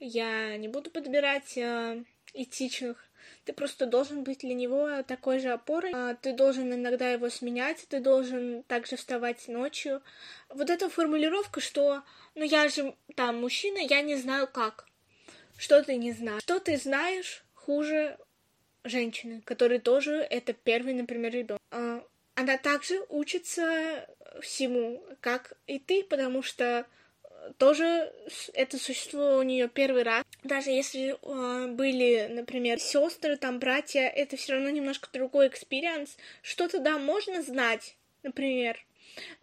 я не буду подбирать э, этичных. Ты просто должен быть для него такой же опорой. А ты должен иногда его сменять, ты должен также вставать ночью. Вот эта формулировка, что ну я же там мужчина, я не знаю как. Что ты не знаешь? Что ты знаешь хуже женщины, которые тоже это первый, например, ребенок. А, она также учится всему, как и ты, потому что тоже это существо у нее первый раз. Даже если э, были, например, сестры, там братья, это все равно немножко другой experience. Что-то да можно знать, например.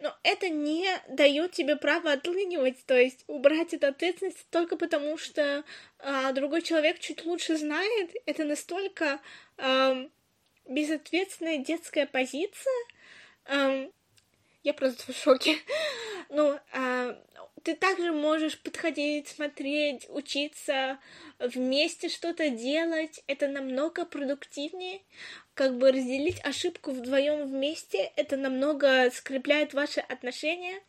Но это не дает тебе право отлынивать, то есть убрать эту ответственность только потому, что э, другой человек чуть лучше знает. Это настолько э, безответственная детская позиция. Э, я просто в шоке. ну, э, ты также можешь подходить, смотреть, учиться, вместе что-то делать. Это намного продуктивнее. Как бы разделить ошибку вдвоем вместе, это намного скрепляет ваши отношения.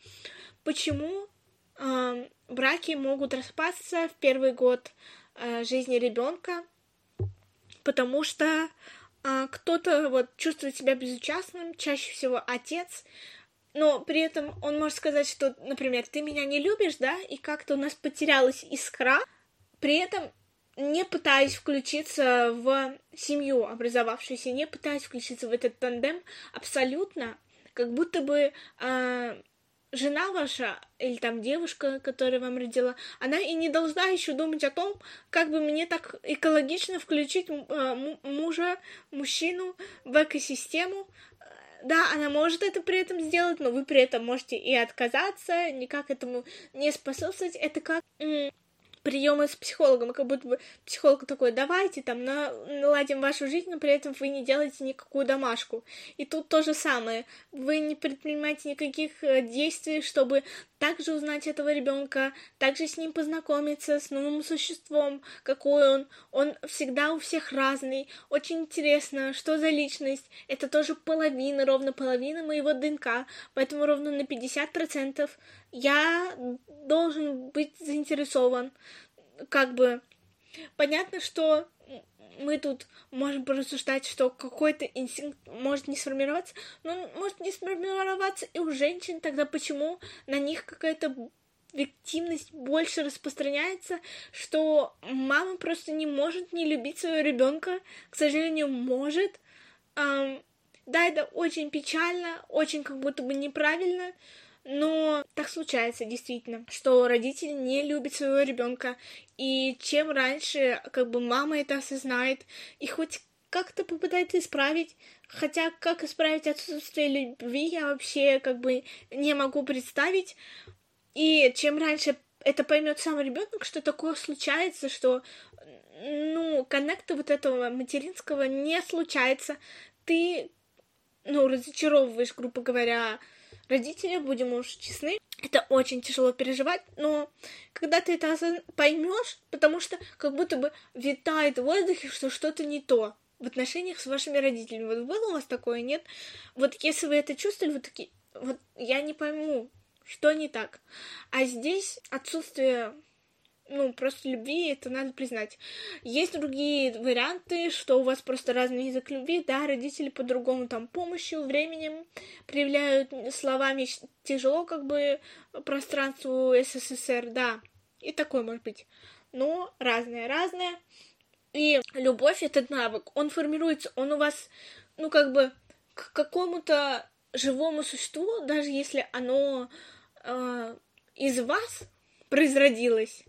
Почему э, браки могут распасться в первый год э, жизни ребенка? Потому что э, кто-то вот чувствует себя безучастным, чаще всего отец, но при этом он может сказать, что, например, ты меня не любишь, да, и как-то у нас потерялась искра, при этом не пытаясь включиться в семью образовавшуюся, не пытаясь включиться в этот тандем абсолютно, как будто бы э, жена ваша или там девушка, которая вам родила, она и не должна еще думать о том, как бы мне так экологично включить э, мужа, мужчину в экосистему, да, она может это при этом сделать, но вы при этом можете и отказаться, никак этому не способствовать. Это как приемы с психологом, как будто бы психолог такой, давайте там наладим вашу жизнь, но при этом вы не делаете никакую домашку. И тут то же самое. Вы не предпринимаете никаких э, действий, чтобы также узнать этого ребенка, также с ним познакомиться, с новым существом, какой он. Он всегда у всех разный. Очень интересно, что за личность. Это тоже половина, ровно половина моего ДНК, поэтому ровно на 50% я должен быть заинтересован. Как бы понятно, что мы тут можем порассуждать, что какой-то инстинкт может не сформироваться, но может не сформироваться и у женщин, тогда почему на них какая-то виктимность больше распространяется, что мама просто не может не любить своего ребенка, к сожалению, может. Эм, да, это очень печально, очень как будто бы неправильно, но так случается действительно, что родители не любят своего ребенка, и чем раньше как бы мама это осознает и хоть как-то попытается исправить, хотя как исправить отсутствие любви я вообще как бы не могу представить, и чем раньше это поймет сам ребенок, что такое случается, что ну, коннекта вот этого материнского не случается, ты, ну, разочаровываешь, грубо говоря, родители, будем уж честны, это очень тяжело переживать, но когда ты это поймешь, потому что как будто бы витает в воздухе, что что-то не то. в отношениях с вашими родителями. Вот было у вас такое, нет? Вот если вы это чувствовали, вот такие, вот я не пойму, что не так. А здесь отсутствие ну, просто любви, это надо признать. Есть другие варианты, что у вас просто разный язык любви, да, родители по-другому там помощью, временем проявляют словами тяжело как бы пространству СССР, да, и такое может быть. Но разное-разное. И любовь — этот навык, он формируется, он у вас, ну, как бы к какому-то живому существу, даже если оно э, из вас произродилось,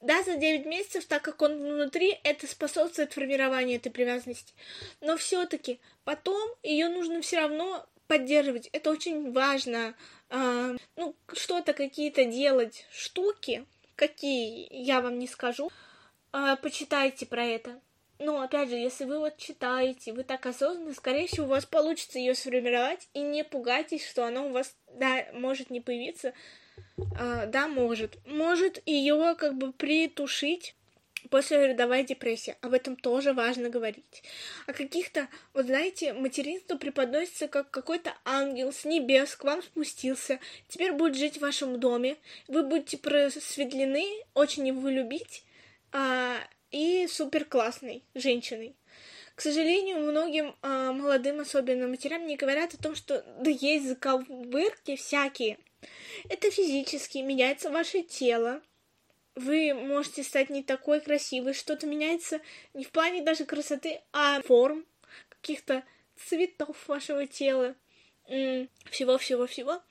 да, за 9 месяцев, так как он внутри, это способствует формированию этой привязанности. Но все-таки потом ее нужно все равно поддерживать. Это очень важно. А, ну, что-то какие-то делать штуки, какие, я вам не скажу. А, почитайте про это. Но опять же, если вы вот читаете, вы так осознанно, скорее всего, у вас получится ее сформировать, и не пугайтесь, что она у вас, да, может не появиться, а, да, может. Может ее как бы притушить после родовой депрессии. Об этом тоже важно говорить. А каких-то, вот знаете, материнство преподносится как какой-то ангел с небес к вам спустился, теперь будет жить в вашем доме, вы будете просветлены, очень его любить, а, и супер классной женщиной. К сожалению, многим а, молодым, особенно матерям, не говорят о том, что да есть заковырки всякие – это физически меняется ваше тело. Вы можете стать не такой красивой, что-то меняется не в плане даже красоты, а форм, каких-то цветов вашего тела, всего-всего-всего.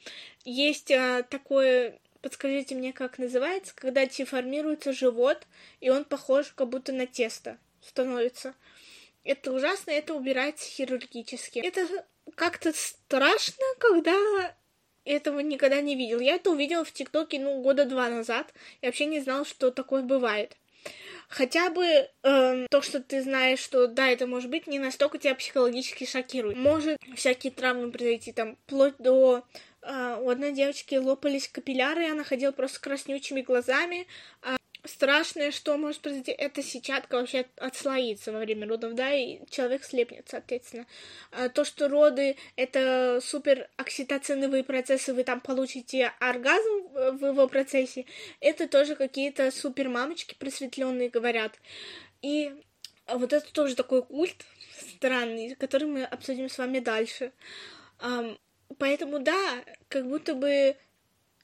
Есть а, такое, подскажите мне, как называется, когда тебе формируется живот, и он похож как будто на тесто становится. Это ужасно, это убирается хирургически. Это как-то страшно, когда этого никогда не видел. Я это увидела в ТикТоке, ну, года два назад. Я вообще не знал, что такое бывает. Хотя бы э, то, что ты знаешь, что да, это может быть, не настолько тебя психологически шокирует. Может всякие травмы произойти, там, вплоть до э, у одной девочки лопались капилляры, она ходила просто с краснючими глазами, а страшное, что может произойти, это сетчатка вообще отслоится во время родов, да, и человек слепнет, соответственно. А то, что роды — это супер окситоциновые процессы, вы там получите оргазм в его процессе, это тоже какие-то супер мамочки просветленные говорят. И вот это тоже такой культ странный, который мы обсудим с вами дальше. Поэтому, да, как будто бы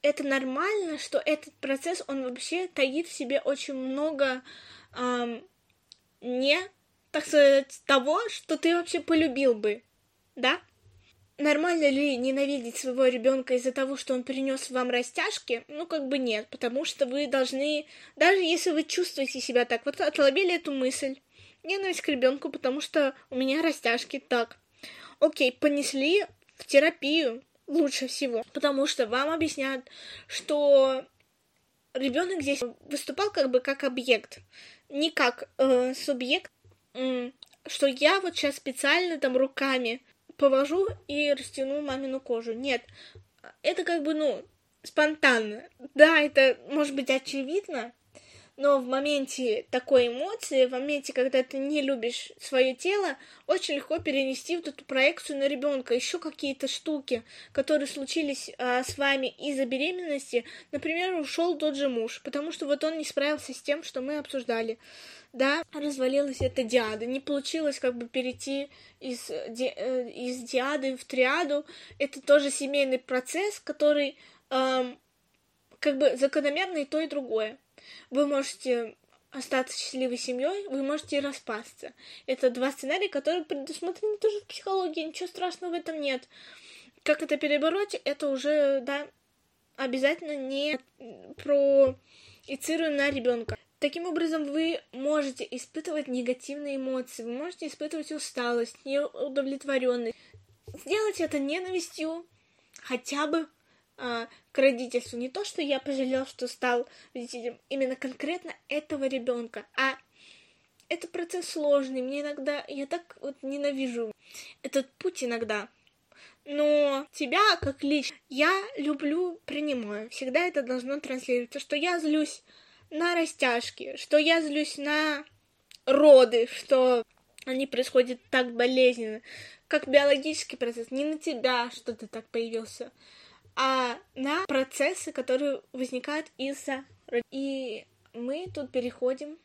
это нормально, что этот процесс, он вообще таит в себе очень много эм, не, так сказать, того, что ты вообще полюбил бы, да? Нормально ли ненавидеть своего ребенка из-за того, что он принес вам растяжки? Ну, как бы нет, потому что вы должны, даже если вы чувствуете себя так, вот отловили эту мысль, ненависть к ребенку, потому что у меня растяжки, так. Окей, понесли в терапию, лучше всего, потому что вам объясняют, что ребенок здесь выступал как бы как объект, не как э, субъект, что я вот сейчас специально там руками повожу и растяну мамину кожу. Нет, это как бы, ну, спонтанно. Да, это может быть очевидно, но в моменте такой эмоции, в моменте, когда ты не любишь свое тело, очень легко перенести вот эту проекцию на ребенка. Еще какие-то штуки, которые случились а, с вами из-за беременности. Например, ушел тот же муж, потому что вот он не справился с тем, что мы обсуждали. Да, развалилась эта диада, не получилось как бы перейти из, ди, э, из диады в триаду. Это тоже семейный процесс, который эм, как бы закономерный то и другое. Вы можете остаться счастливой семьей, вы можете распасться. Это два сценария, которые предусмотрены тоже в психологии, ничего страшного в этом нет. Как это перебороть, это уже, да, обязательно не проецируем на ребенка. Таким образом, вы можете испытывать негативные эмоции, вы можете испытывать усталость, неудовлетворенность. Сделать это ненавистью хотя бы а, к родительству. Не то, что я пожалел, что стал родителем именно конкретно этого ребенка, а это процесс сложный. Мне иногда я так вот ненавижу этот путь иногда. Но тебя как личность я люблю, принимаю. Всегда это должно транслироваться, что я злюсь на растяжки, что я злюсь на роды, что они происходят так болезненно, как биологический процесс, не на тебя что-то так появился, а на процессы, которые возникают из-за... И мы тут переходим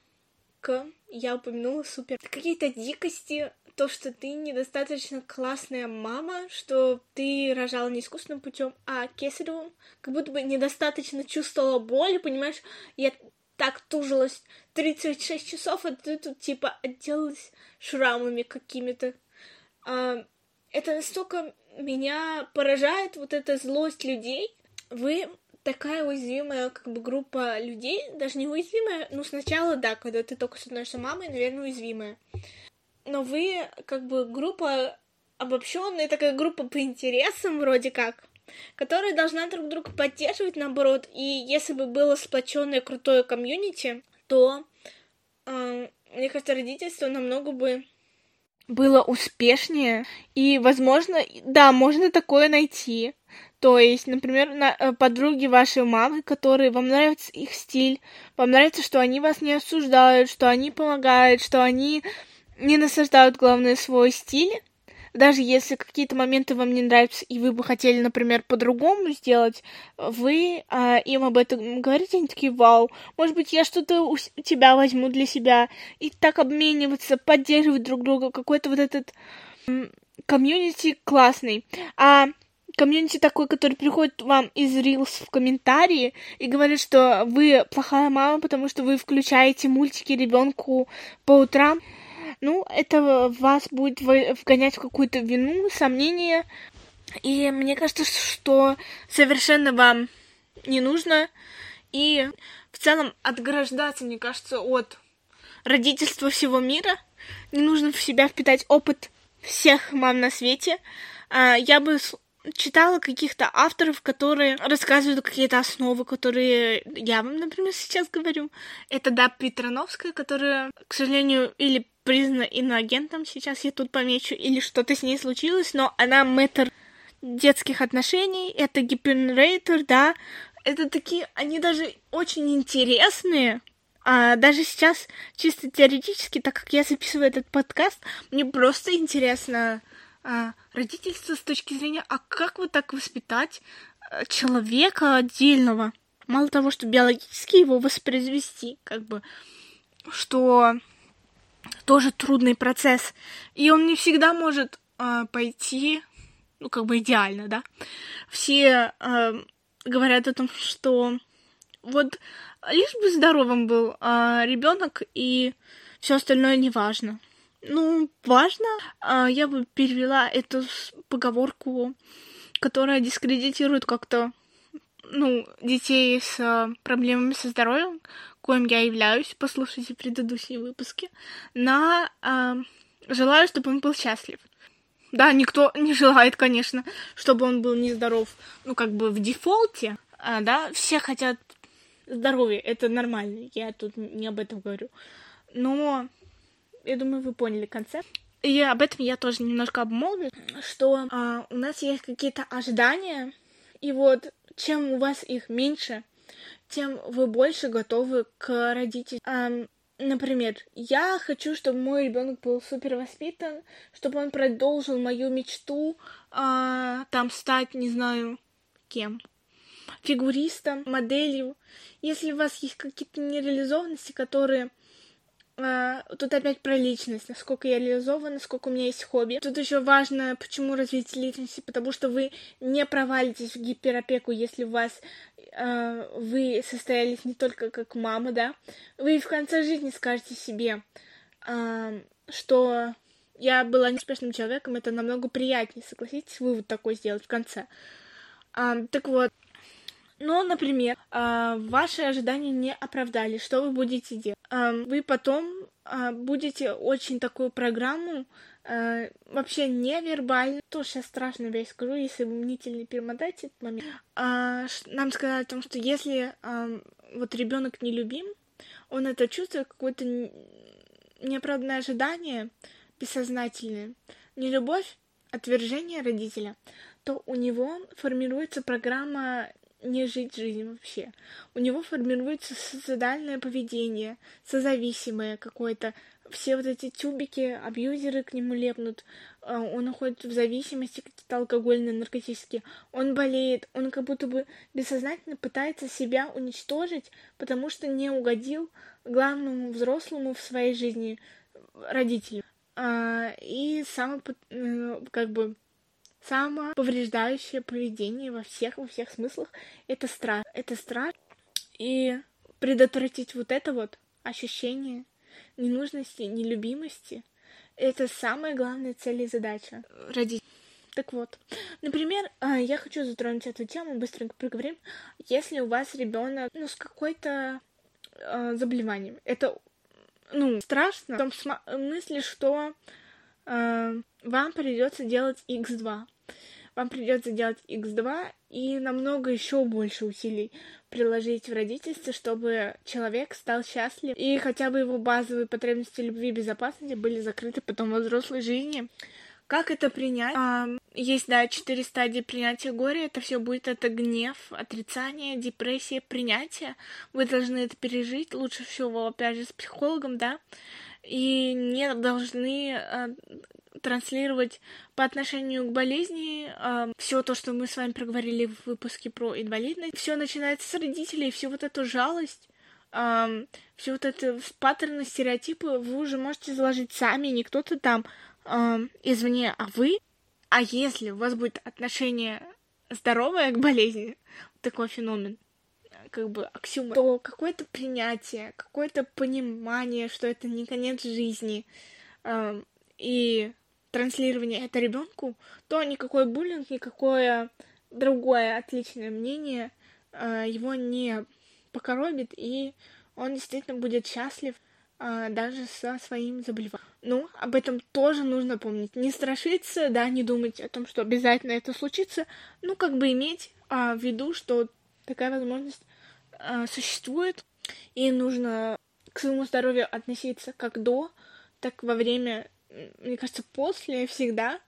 к, я упомянула, супер, какие-то дикости, то, что ты недостаточно классная мама, что ты рожала не искусственным путем, а кесаревым, как будто бы недостаточно чувствовала боль, понимаешь, я так тужилась 36 часов, а ты тут типа отделалась шрамами какими-то. А, это настолько меня поражает, вот эта злость людей. Вы такая уязвимая как бы группа людей, даже не уязвимая, ну сначала да, когда ты только становишься мамой, наверное, уязвимая. Но вы как бы группа обобщенная, такая группа по интересам вроде как, которая должна друг друга поддерживать, наоборот. И если бы было сплоченное крутое комьюнити, то э, мне кажется, родительство намного бы было успешнее. И, возможно, да, можно такое найти. То есть, например, на, э, подруги вашей мамы, которые вам нравится их стиль, вам нравится, что они вас не осуждают, что они помогают, что они не насаждают, главное, свой стиль, даже если какие-то моменты вам не нравятся, и вы бы хотели, например, по-другому сделать, вы а, им об этом говорите, они такие, вау, может быть, я что-то у тебя возьму для себя, и так обмениваться, поддерживать друг друга, какой-то вот этот комьюнити классный. А комьюнити такой, который приходит вам из Reels в комментарии и говорит, что вы плохая мама, потому что вы включаете мультики ребенку по утрам ну, это вас будет вгонять в какую-то вину, сомнение. И мне кажется, что совершенно вам не нужно. И в целом отграждаться, мне кажется, от родительства всего мира. Не нужно в себя впитать опыт всех мам на свете. А, я бы читала каких-то авторов, которые рассказывают какие-то основы, которые я вам, например, сейчас говорю. Это, да, Петрановская, которая, к сожалению, или признана иноагентом, сейчас я тут помечу, или что-то с ней случилось, но она мэтр детских отношений, это гипернрейтер, да, это такие, они даже очень интересные, а даже сейчас, чисто теоретически, так как я записываю этот подкаст, мне просто интересно родительство с точки зрения, а как вот так воспитать а, человека отдельного? Мало того, что биологически его воспроизвести, как бы, что тоже трудный процесс. И он не всегда может э, пойти, ну, как бы идеально, да. Все э, говорят о том, что вот лишь бы здоровым был э, ребенок, и все остальное не важно. Ну, важно. Э, я бы перевела эту поговорку, которая дискредитирует как-то ну, детей с э, проблемами со здоровьем, коим я являюсь, послушайте предыдущие выпуски, на э, желаю, чтобы он был счастлив. Да, никто не желает, конечно, чтобы он был нездоров, ну, как бы в дефолте, а, да, все хотят здоровья, это нормально, я тут не об этом говорю. Но я думаю, вы поняли концепт. И об этом я тоже немножко обмолвлю, что а, у нас есть какие-то ожидания, и вот чем у вас их меньше, тем вы больше готовы к родителям. Um, например, я хочу, чтобы мой ребенок был супер воспитан, чтобы он продолжил мою мечту uh, там стать, не знаю, кем. Фигуристом, моделью. Если у вас есть какие-то нереализованности, которые а, тут опять про личность, насколько я реализована, сколько у меня есть хобби. Тут еще важно, почему развитие личности, потому что вы не провалитесь в гиперопеку, если у вас э, вы состоялись не только как мама, да, вы в конце жизни скажете себе, э, что я была неуспешным человеком, это намного приятнее, согласитесь, вывод такой сделать в конце. Э, так вот, но, например, а, ваши ожидания не оправдали. Что вы будете делать? А, вы потом а, будете очень такую программу вообще невербально. То сейчас страшно я скажу, если вы мнительно перемотаете этот момент. Нам сказали о том, что если вот ребенок не любим, он это чувствует, какое-то неоправданное ожидание бессознательное, не любовь, отвержение родителя, то у него формируется программа не жить жизнь вообще. У него формируется социальное поведение, созависимое какое-то, все вот эти тюбики, абьюзеры к нему лепнут, а, он находится в зависимости какие-то алкогольные, наркотические, он болеет, он как будто бы бессознательно пытается себя уничтожить, потому что не угодил главному взрослому в своей жизни родителю. А, и само, э, как бы, самоповреждающее поведение во всех, во всех смыслах — это страх. Это страх. И предотвратить вот это вот ощущение ненужности, нелюбимости — это самая главная цель и задача родителей. Так вот, например, а, я хочу затронуть эту тему, быстренько проговорим. Если у вас ребенок, ну, с какой-то э, заболеванием, это, ну, страшно в том смысле, что вам придется делать X2 вам придется делать X2 и намного еще больше усилий приложить в родительстве, чтобы человек стал счастлив и хотя бы его базовые потребности любви и безопасности были закрыты потом во взрослой жизни. Как это принять? А, есть, да, четыре стадии принятия горя. Это все будет это гнев, отрицание, депрессия, принятие. Вы должны это пережить. Лучше всего, опять же, с психологом, да. И не должны а, транслировать по отношению к болезни э, а, все то, что мы с вами проговорили в выпуске про инвалидность. Все начинается с родителей, всю вот эту жалость, э, всю вот эту паттерны, стереотипы вы уже можете заложить сами, не кто-то там э, извне, а вы. А если у вас будет отношение здоровое к болезни, такой феномен, как бы аксиома, то какое-то принятие, какое-то понимание, что это не конец жизни, э, и транслирование это ребенку, то никакой буллинг, никакое другое отличное мнение э, его не покоробит, и он действительно будет счастлив э, даже со своим заболеванием. Ну, об этом тоже нужно помнить. Не страшиться, да, не думать о том, что обязательно это случится, ну, как бы иметь э, в виду, что такая возможность э, существует, и нужно к своему здоровью относиться как до, так во время мне кажется, после всегда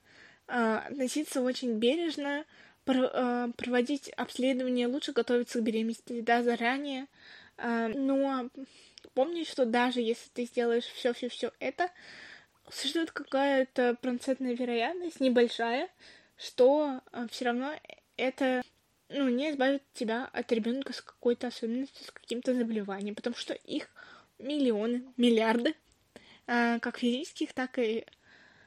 э, относиться очень бережно, э, проводить обследование, лучше готовиться к беременности, да, заранее. Но помни, что даже если ты сделаешь все-все-все это, существует какая-то процентная вероятность, небольшая, что все равно это ну, не избавит тебя от ребенка с какой-то особенностью, с каким-то заболеванием, потому что их миллионы, миллиарды. Э, как физических, так и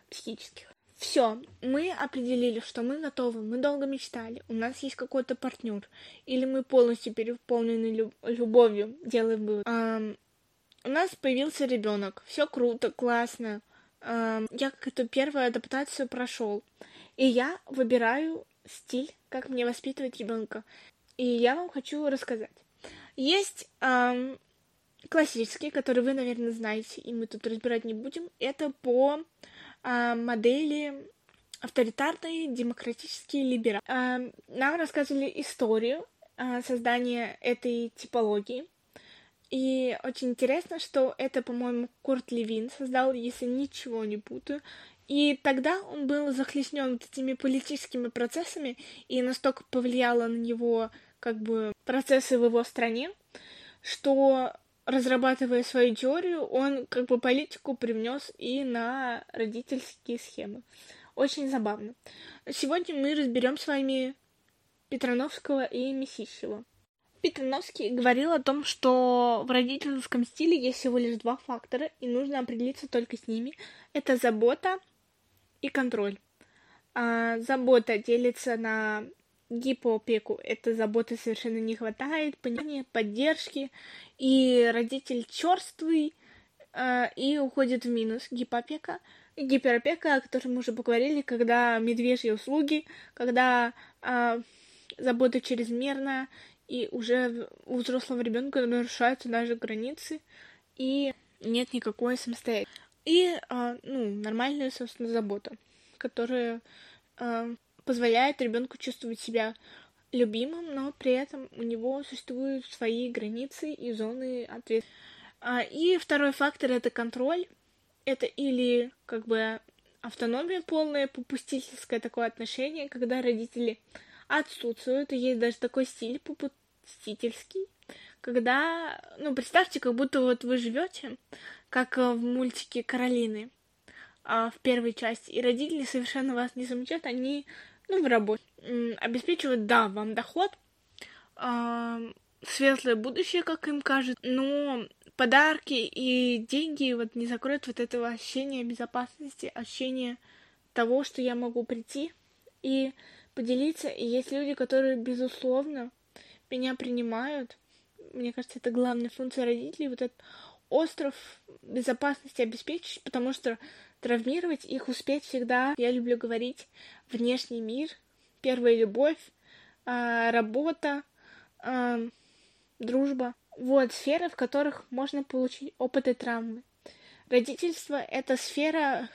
психических. Все, мы определили, что мы готовы, мы долго мечтали, у нас есть какой-то партнер, или мы полностью переполнены люб- любовью, делаем вывод. Эм, у нас появился ребенок, все круто, классно. Эм, я как эту первую адаптацию прошел, и я выбираю стиль, как мне воспитывать ребенка. И я вам хочу рассказать. Есть эм, классический, который вы, наверное, знаете, и мы тут разбирать не будем, это по а, модели авторитарный, демократический, либерал. А, нам рассказывали историю а, создания этой типологии. И очень интересно, что это, по-моему, Курт Левин создал, если ничего не путаю. И тогда он был захлестнен этими политическими процессами, и настолько повлияло на него как бы процессы в его стране, что разрабатывая свою теорию, он как бы политику привнес и на родительские схемы. Очень забавно. Сегодня мы разберем с вами Петрановского и Месищева. Петрановский говорил о том, что в родительском стиле есть всего лишь два фактора, и нужно определиться только с ними. Это забота и контроль. А забота делится на гипоопеку. Это заботы совершенно не хватает, понимания, поддержки, и родитель черствый э, и уходит в минус. Гипоопека, гиперопека, о которой мы уже поговорили, когда медвежьи услуги, когда э, забота чрезмерна, и уже у взрослого ребенка нарушаются даже границы, и нет никакой самостоятельности. И, э, ну, нормальная, собственно, забота, которая э, позволяет ребенку чувствовать себя любимым, но при этом у него существуют свои границы и зоны ответственности. А, и второй фактор это контроль. Это или как бы автономия полная, попустительское такое отношение, когда родители отсутствуют, и есть даже такой стиль попустительский, когда, ну, представьте, как будто вот вы живете, как в мультике Каролины а, в первой части, и родители совершенно вас не замечают, они, ну, в работе, обеспечивают, да, вам доход, а, светлое будущее, как им кажется, но подарки и деньги вот не закроют вот этого ощущения безопасности, ощущения того, что я могу прийти и поделиться. И есть люди, которые, безусловно, меня принимают. Мне кажется, это главная функция родителей, вот этот остров безопасности обеспечить, потому что травмировать их успеть всегда, я люблю говорить, внешний мир, первая любовь, а, работа, а, дружба. Вот сферы, в которых можно получить опыт и травмы. Родительство — это сфера,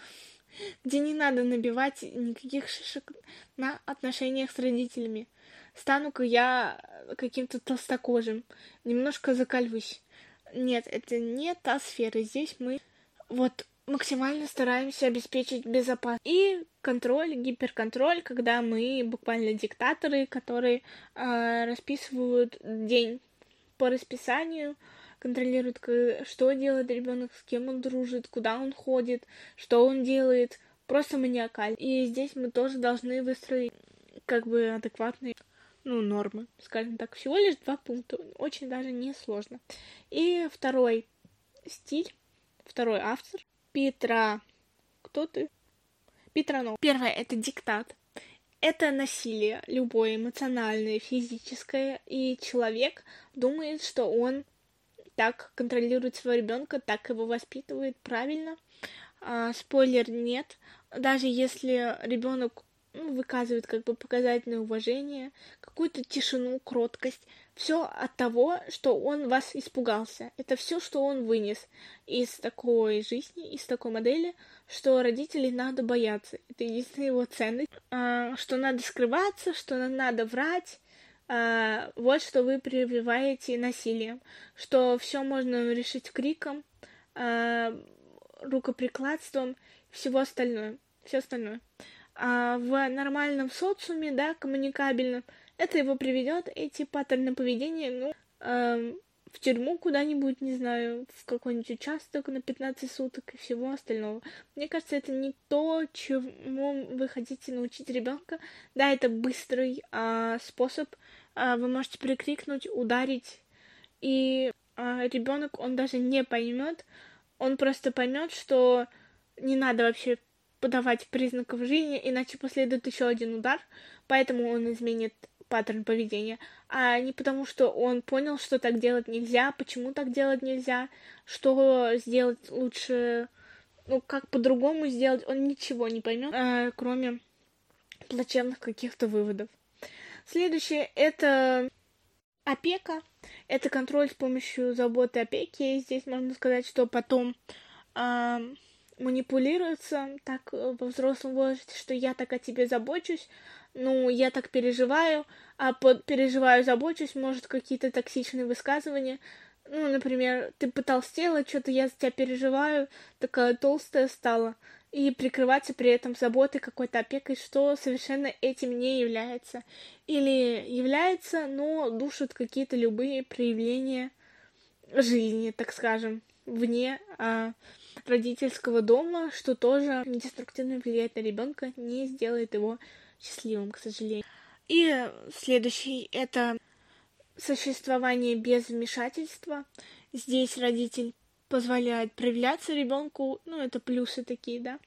где не надо набивать никаких шишек на отношениях с родителями. Стану-ка я каким-то толстокожим, немножко закальвусь. Нет, это не та сфера. Здесь мы вот максимально стараемся обеспечить безопасность. И контроль, гиперконтроль, когда мы буквально диктаторы, которые э, расписывают день по расписанию, контролируют, что делает ребенок, с кем он дружит, куда он ходит, что он делает. Просто маниакаль. И здесь мы тоже должны выстроить как бы адекватные ну, нормы, скажем так. Всего лишь два пункта. Очень даже не сложно. И второй стиль, второй автор. Петра... Кто ты? Петранов. Первое — это диктат. Это насилие, любое эмоциональное, физическое, и человек думает, что он так контролирует своего ребенка, так его воспитывает правильно. А, спойлер нет. Даже если ребенок ну, выказывает как бы показательное уважение, какую-то тишину, кроткость. Все от того, что он вас испугался. Это все, что он вынес из такой жизни, из такой модели, что родителей надо бояться. Это единственная его ценность. А, что надо скрываться, что надо врать. А, вот что вы прививаете насилием. Что все можно решить криком, а, рукоприкладством, всего остальное. Все остальное а в нормальном социуме, да, коммуникабельном, это его приведет, эти паттерны поведения, ну, э, в тюрьму куда-нибудь, не знаю, в какой-нибудь участок на 15 суток и всего остального. Мне кажется, это не то, чему вы хотите научить ребенка. Да, это быстрый э, способ. Э, вы можете прикрикнуть, ударить, и э, ребенок, он даже не поймет, он просто поймет, что не надо вообще подавать признаков жизни, иначе последует еще один удар, поэтому он изменит паттерн поведения, а не потому, что он понял, что так делать нельзя, почему так делать нельзя, что сделать лучше, ну, как по-другому сделать, он ничего не поймет, э, кроме плачевных каких-то выводов. Следующее — это опека, это контроль с помощью заботы опеки, и здесь можно сказать, что потом э, манипулируется так э, во взрослом возрасте, что я так о тебе забочусь, ну, я так переживаю, а под переживаю, забочусь, может, какие-то токсичные высказывания. Ну, например, ты потолстела, что-то я за тебя переживаю, такая толстая стала. И прикрываться при этом заботой, какой-то опекой, что совершенно этим не является. Или является, но душат какие-то любые проявления жизни, так скажем, вне а, родительского дома, что тоже деструктивно влияет на ребенка, не сделает его счастливым, к сожалению. И следующий это существование без вмешательства. Здесь родитель позволяет проявляться ребенку, ну это плюсы такие, да,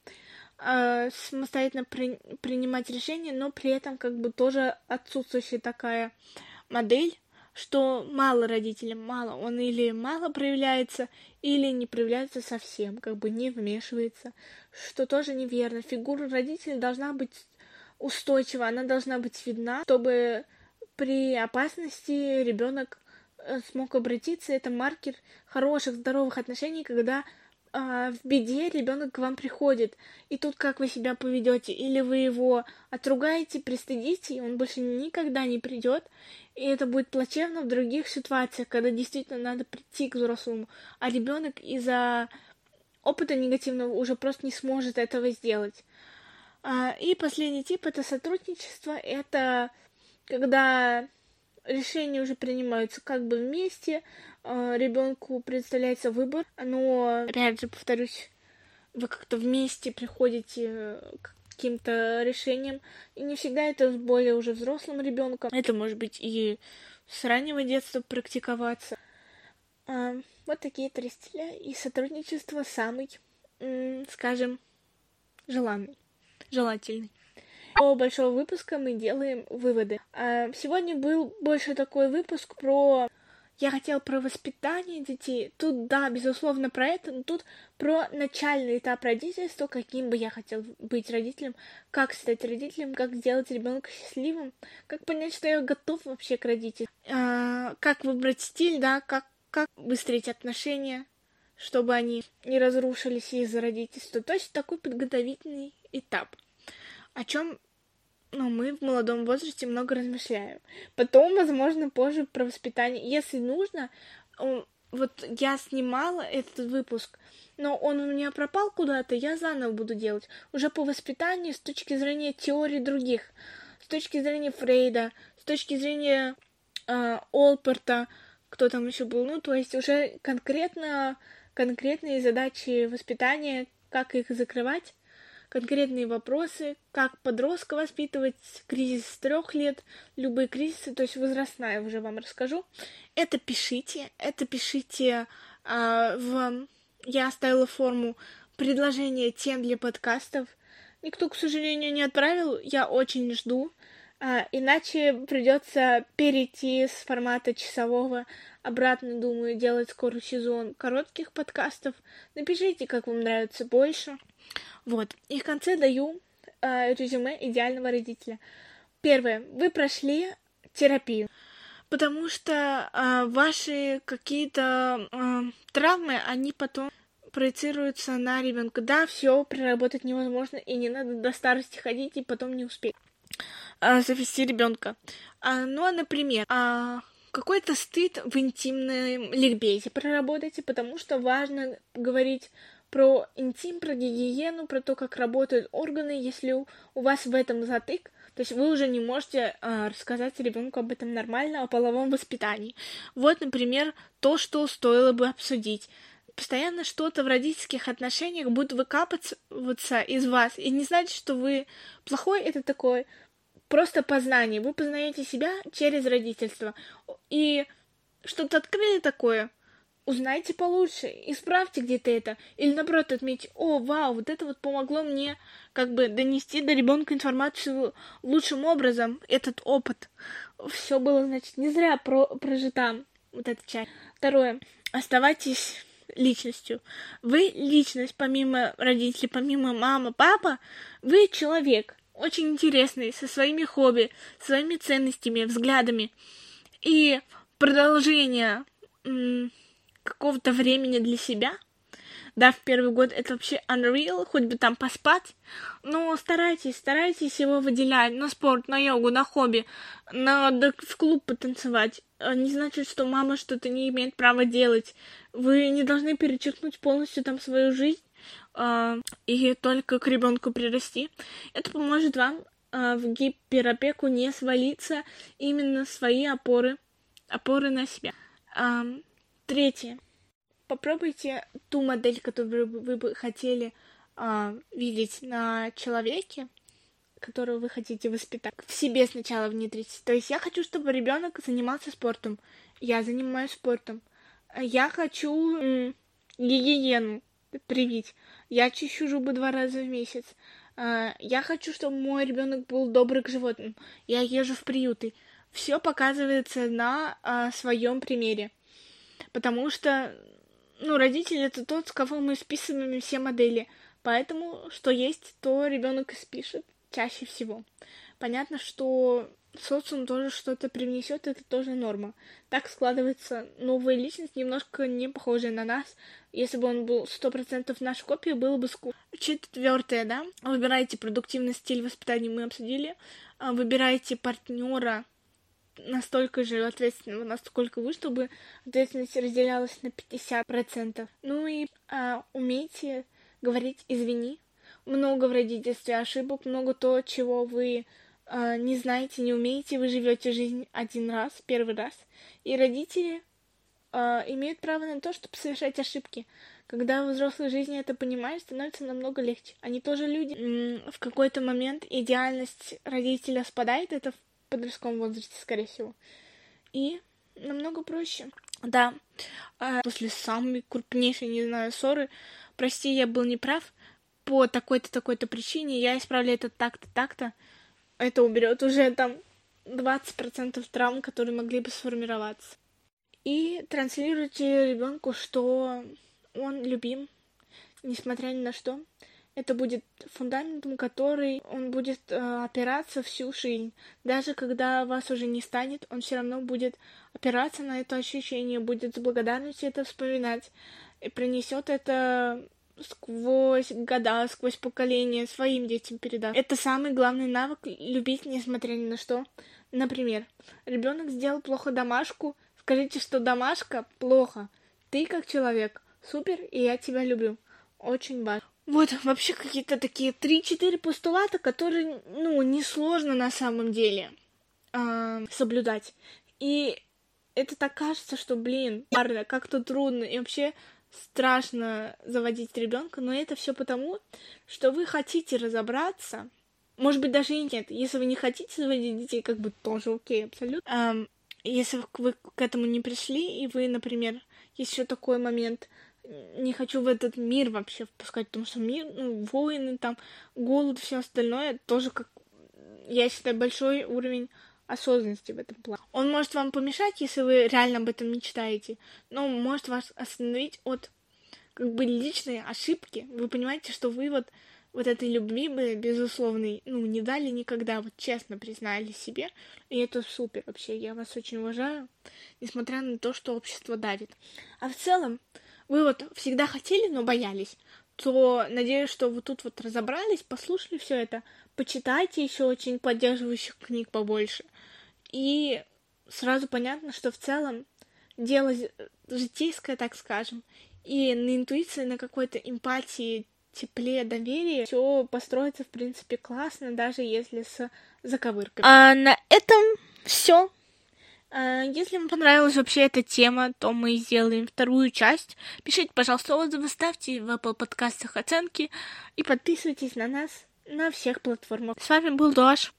э, самостоятельно при, принимать решения, но при этом как бы тоже отсутствующая такая модель что мало родителям, мало. Он или мало проявляется, или не проявляется совсем, как бы не вмешивается, что тоже неверно. Фигура родителя должна быть устойчива, она должна быть видна, чтобы при опасности ребенок э, смог обратиться. Это маркер хороших, здоровых отношений, когда а, в беде ребенок к вам приходит, и тут как вы себя поведете, или вы его отругаете, пристыдите, и он больше никогда не придет, и это будет плачевно в других ситуациях, когда действительно надо прийти к взрослому, а ребенок из-за опыта негативного уже просто не сможет этого сделать. А, и последний тип это сотрудничество, это когда решения уже принимаются как бы вместе, э, ребенку представляется выбор, но, опять же, повторюсь, вы как-то вместе приходите к каким-то решениям, и не всегда это с более уже взрослым ребенком. Это может быть и с раннего детства практиковаться. А, вот такие три стиля, и сотрудничество самый, скажем, желанный, желательный. По большого выпуска мы делаем выводы. А сегодня был больше такой выпуск про я хотел про воспитание детей. Тут, да, безусловно, про это, но тут про начальный этап родительства, каким бы я хотел быть родителем, как стать родителем, как сделать ребенка счастливым, как понять, что я готов вообще к родителям, а, как выбрать стиль, да, как, как выстроить отношения, чтобы они не разрушились из-за родительства. То есть такой подготовительный этап. О чем ну, мы в молодом возрасте много размышляем. Потом, возможно, позже про воспитание. Если нужно, вот я снимала этот выпуск, но он у меня пропал куда-то, я заново буду делать. Уже по воспитанию с точки зрения теории других, с точки зрения Фрейда, с точки зрения э, Олперта, кто там еще был, ну, то есть уже конкретно, конкретные задачи воспитания, как их закрывать, конкретные вопросы, как подростка воспитывать, кризис с трех лет, любые кризисы, то есть возрастная уже вам расскажу. Это пишите, это пишите а, в... Я оставила форму предложения тем для подкастов. Никто, к сожалению, не отправил, я очень жду. А, иначе придется перейти с формата часового обратно, думаю, делать скоро сезон коротких подкастов. Напишите, как вам нравится больше. Вот. И в конце даю э, резюме идеального родителя. Первое. Вы прошли терапию. Потому что э, ваши какие-то э, травмы, они потом проецируются на ребенка. Да, все проработать невозможно, и не надо до старости ходить и потом не успеть э, завести ребенка. А, ну, например, а, какой-то стыд в интимном ликбезе проработайте, потому что важно говорить про интим, про гигиену, про то, как работают органы, если у, у вас в этом затык, то есть вы уже не можете э, рассказать ребенку об этом нормально, о половом воспитании. Вот, например, то, что стоило бы обсудить. Постоянно что-то в родительских отношениях будет выкапываться из вас, и не значит, что вы плохой, это такое просто познание. Вы познаете себя через родительство. И что-то открыли такое — узнайте получше, исправьте где-то это, или наоборот отметьте, о, вау, вот это вот помогло мне как бы донести до ребенка информацию лучшим образом, этот опыт. Все было, значит, не зря про прожита вот эта часть. Второе. Оставайтесь личностью. Вы личность, помимо родителей, помимо мама, папа, вы человек, очень интересный, со своими хобби, своими ценностями, взглядами. И продолжение какого-то времени для себя. Да, в первый год это вообще unreal, хоть бы там поспать. Но старайтесь, старайтесь его выделять на спорт, на йогу, на хобби, на в клуб потанцевать. А не значит, что мама что-то не имеет права делать. Вы не должны перечеркнуть полностью там свою жизнь э, и только к ребенку прирасти. Это поможет вам э, в гиперопеку не свалиться именно свои опоры, опоры на себя. Э, Третье. Попробуйте ту модель, которую вы бы хотели а, видеть на человеке, которую вы хотите воспитать, в себе сначала внедрить. То есть я хочу, чтобы ребенок занимался спортом. Я занимаюсь спортом. Я хочу м- гигиену привить. Я чищу зубы два раза в месяц. А, я хочу, чтобы мой ребенок был добрый к животным. Я езжу в приюты. Все показывается на а, своем примере потому что, ну, родитель это тот, с кого мы списываем все модели, поэтому что есть, то ребенок и спишет чаще всего. Понятно, что социум тоже что-то привнесет, это тоже норма. Так складывается новая личность, немножко не похожая на нас. Если бы он был сто процентов наш копия, было бы скучно. Четвертое, да? Выбирайте продуктивный стиль воспитания, мы обсудили. А, выбирайте партнера настолько же ответственного, насколько вы, чтобы ответственность разделялась на 50%. Ну и а, умейте говорить «извини». Много в родительстве ошибок, много то, чего вы э, не знаете, не умеете, вы живете жизнь один раз, первый раз. И родители э, имеют право на то, чтобы совершать ошибки. Когда в взрослой жизни это понимаешь, становится намного легче. Они тоже люди. В какой-то момент идеальность родителя спадает, это подростковом возрасте, скорее всего. И намного проще. Да, а после самой крупнейшей, не знаю, ссоры, прости, я был неправ, по такой-то, такой-то причине, я исправляю это так-то, так-то, это уберет уже там 20% травм, которые могли бы сформироваться. И транслируйте ребенку, что он любим, несмотря ни на что. Это будет фундаментом, который он будет э, опираться всю жизнь. Даже когда вас уже не станет, он все равно будет опираться на это ощущение, будет с благодарностью это вспоминать и принесет это сквозь года, сквозь поколения своим детям передаст. Это самый главный навык любить, несмотря ни на что. Например, ребенок сделал плохо домашку, скажите, что домашка плохо. Ты как человек супер, и я тебя люблю. Очень важно. Вот, вообще какие-то такие 3-4 постулата, которые, ну, несложно на самом деле э, соблюдать. И это так кажется, что, блин, как-то трудно, и вообще страшно заводить ребенка, но это все потому, что вы хотите разобраться. Может быть, даже и нет. Если вы не хотите заводить детей, как бы тоже окей, абсолютно. Эм, если вы к этому не пришли, и вы, например, есть еще такой момент, не хочу в этот мир вообще впускать, потому что мир, ну, войны, там, голод, все остальное, тоже как, я считаю, большой уровень осознанности в этом плане. Он может вам помешать, если вы реально об этом мечтаете, но может вас остановить от как бы личной ошибки. Вы понимаете, что вы вот вот этой любви бы безусловной, ну, не дали никогда, вот честно признали себе, и это супер вообще, я вас очень уважаю, несмотря на то, что общество давит. А в целом, вы вот всегда хотели, но боялись, то надеюсь, что вы тут вот разобрались, послушали все это, почитайте еще очень поддерживающих книг побольше. И сразу понятно, что в целом дело житейское, так скажем, и на интуиции, на какой-то эмпатии, тепле, доверии все построится, в принципе, классно, даже если с заковыркой. А на этом все. А, если вам понравилась вообще эта тема, то мы сделаем вторую часть. Пишите, пожалуйста, отзывы, ставьте в Apple подкастах оценки и подписывайтесь на нас на всех платформах. С вами был Дуаш.